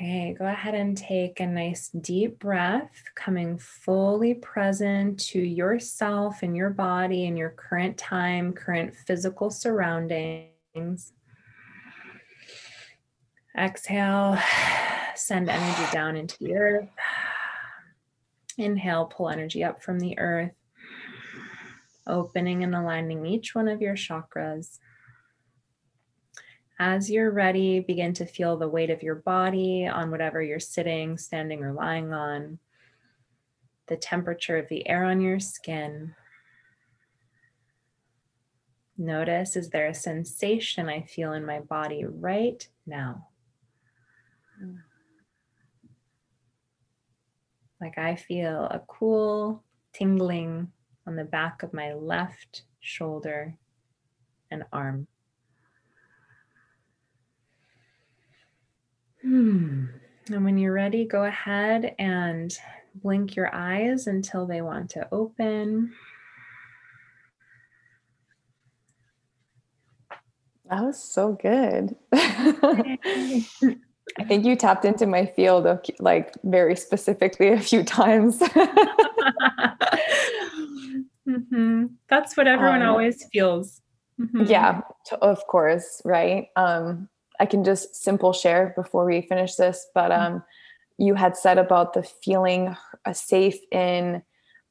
Okay, go ahead and take a nice deep breath, coming fully present to yourself and your body and your current time, current physical surroundings. Exhale, (sighs) send energy down into the earth. Inhale, pull energy up from the earth, opening and aligning each one of your chakras. As you're ready, begin to feel the weight of your body on whatever you're sitting, standing, or lying on, the temperature of the air on your skin. Notice is there a sensation I feel in my body right now? Like I feel a cool tingling on the back of my left shoulder and arm. Hmm. And when you're ready, go ahead and blink your eyes until they want to open. That was so good. I think you tapped into my field of like very specifically a few times. hmm That's what everyone Um, always feels. Mhm. yeah, of course, right? Um, I can just simple share before we finish this, but um, you had said about the feeling uh, safe in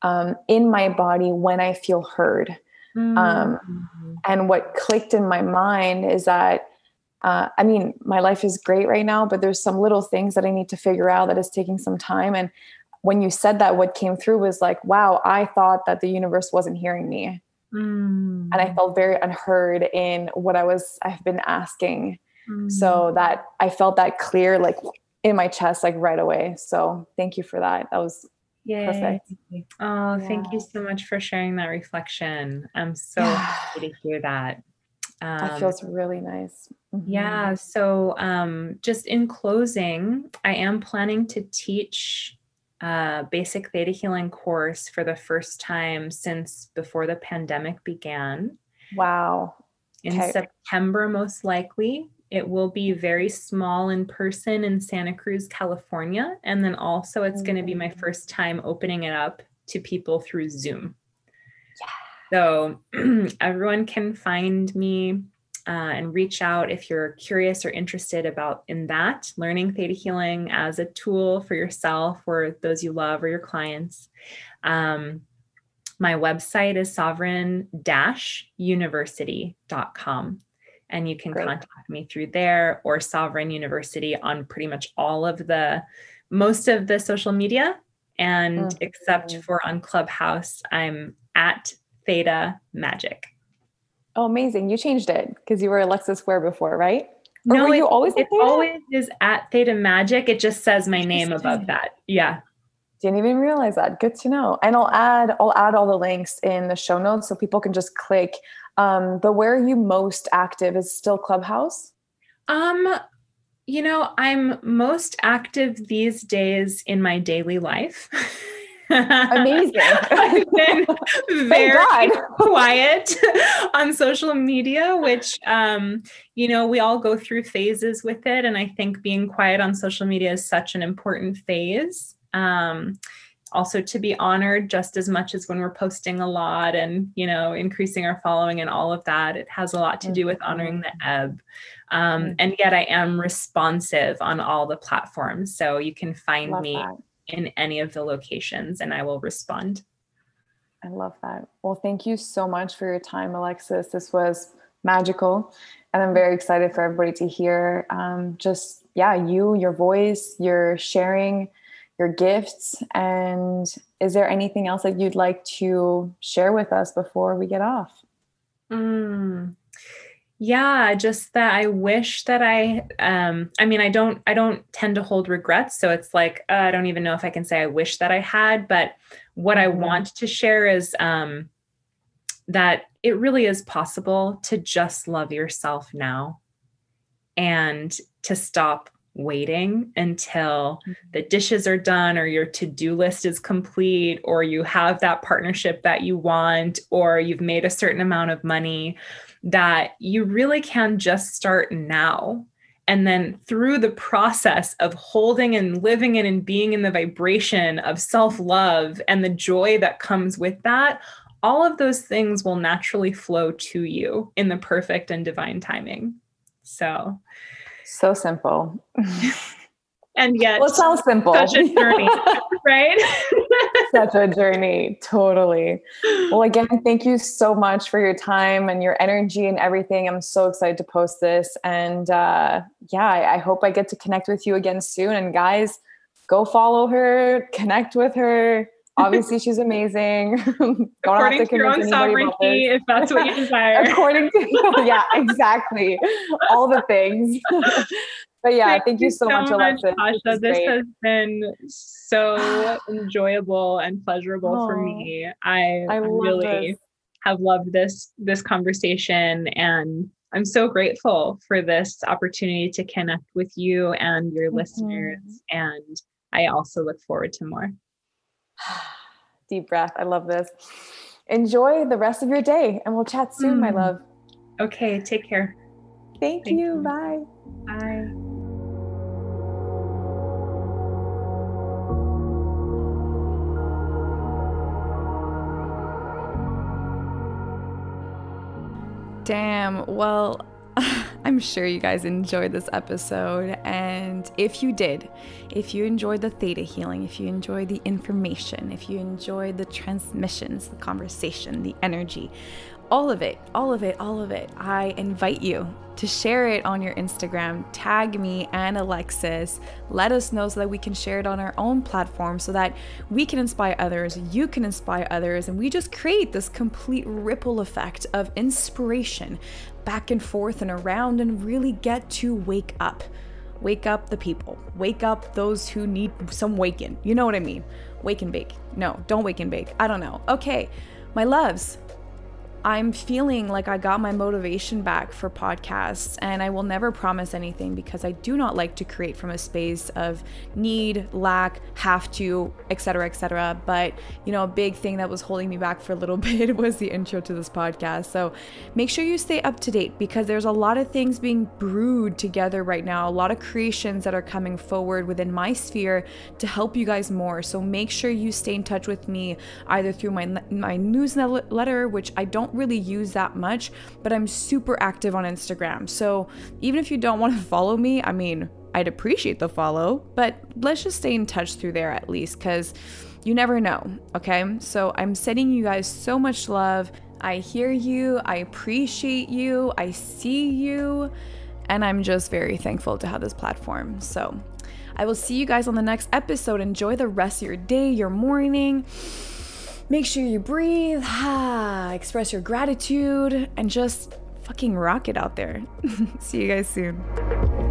um, in my body when I feel heard. Um, mm-hmm. and what clicked in my mind is that uh, I mean, my life is great right now, but there's some little things that I need to figure out that is taking some time. And when you said that, what came through was like, wow, I thought that the universe wasn't hearing me. Mm. And I felt very unheard in what I was, I've been asking. Mm. So that I felt that clear, like in my chest, like right away. So thank you for that. That was Yay. perfect. Oh, yeah. thank you so much for sharing that reflection. I'm so yeah. happy to hear that. Um, that feels really nice. Mm-hmm. Yeah. So, um, just in closing, I am planning to teach a basic theta healing course for the first time since before the pandemic began. Wow. In okay. September, most likely. It will be very small in person in Santa Cruz, California. And then also, it's going to be my mm. first time opening it up to people through Zoom. So (clears throat) everyone can find me uh, and reach out if you're curious or interested about in that learning theta healing as a tool for yourself or those you love or your clients. Um, my website is sovereign-university.com and you can Great. contact me through there or sovereign university on pretty much all of the most of the social media and mm-hmm. except for on clubhouse i'm at theta magic. Oh, amazing. You changed it because you were Alexis Ware before, right? Or no, were you always it always is at Theta Magic. It just says my name above that. Yeah. Didn't even realize that. Good to know. And I'll add I'll add all the links in the show notes so people can just click. Um, but where are you most active? Is still Clubhouse? Um, you know, I'm most active these days in my daily life. Amazing. (laughs) I've been very quiet on social media, which, um, you know, we all go through phases with it. And I think being quiet on social media is such an important phase. Um, also to be honored just as much as when we're posting a lot and you know increasing our following and all of that it has a lot to do with honoring the ebb um, and yet i am responsive on all the platforms so you can find Love me that in any of the locations and I will respond. I love that. Well, thank you so much for your time, Alexis. This was magical. And I'm very excited for everybody to hear um, just, yeah, you, your voice, your sharing, your gifts. And is there anything else that you'd like to share with us before we get off? Mm, yeah just that i wish that i um i mean i don't i don't tend to hold regrets so it's like uh, i don't even know if i can say i wish that i had but what i mm-hmm. want to share is um that it really is possible to just love yourself now and to stop waiting until mm-hmm. the dishes are done or your to-do list is complete or you have that partnership that you want or you've made a certain amount of money that you really can just start now. And then through the process of holding and living in and being in the vibration of self love and the joy that comes with that, all of those things will naturally flow to you in the perfect and divine timing. So, so simple. (laughs) and yet, well, it sounds simple. Such a journey, (laughs) right? such a journey. Totally. Well, again, thank you so much for your time and your energy and everything. I'm so excited to post this. And uh, yeah, I, I hope I get to connect with you again soon. And guys, go follow her, connect with her. Obviously, she's amazing. (laughs) Don't According have to, to your own sovereignty, if that's what you (laughs) desire. According to (laughs) yeah, exactly. All the things. But yeah, thank, thank you so, so much, Alexis. Tasha. This, this has been so (sighs) enjoyable and pleasurable oh, for me. I, I really this. have loved this this conversation and I'm so grateful for this opportunity to connect with you and your mm-hmm. listeners. And I also look forward to more. (sighs) Deep breath. I love this. Enjoy the rest of your day and we'll chat soon, mm. my love. Okay, take care. Thank, Thank you. you. Bye. Bye. Damn. Well, I'm sure you guys enjoyed this episode. And if you did, if you enjoyed the theta healing, if you enjoyed the information, if you enjoyed the transmissions, the conversation, the energy, all of it, all of it, all of it. I invite you to share it on your Instagram, tag me and Alexis. Let us know so that we can share it on our own platform so that we can inspire others, you can inspire others, and we just create this complete ripple effect of inspiration back and forth and around and really get to wake up. Wake up the people. Wake up those who need some waking. You know what I mean? Wake and bake. No, don't wake and bake. I don't know. Okay, my loves, I'm feeling like I got my motivation back for podcasts, and I will never promise anything because I do not like to create from a space of need, lack, have to, etc., etc. But you know, a big thing that was holding me back for a little (laughs) bit was the intro to this podcast. So make sure you stay up to date because there's a lot of things being brewed together right now, a lot of creations that are coming forward within my sphere to help you guys more. So make sure you stay in touch with me either through my my newsletter, which I don't don't really use that much, but I'm super active on Instagram. So even if you don't want to follow me, I mean, I'd appreciate the follow, but let's just stay in touch through there at least because you never know. Okay. So I'm sending you guys so much love. I hear you. I appreciate you. I see you. And I'm just very thankful to have this platform. So I will see you guys on the next episode. Enjoy the rest of your day, your morning. Make sure you breathe, (sighs) express your gratitude, and just fucking rock it out there. (laughs) See you guys soon.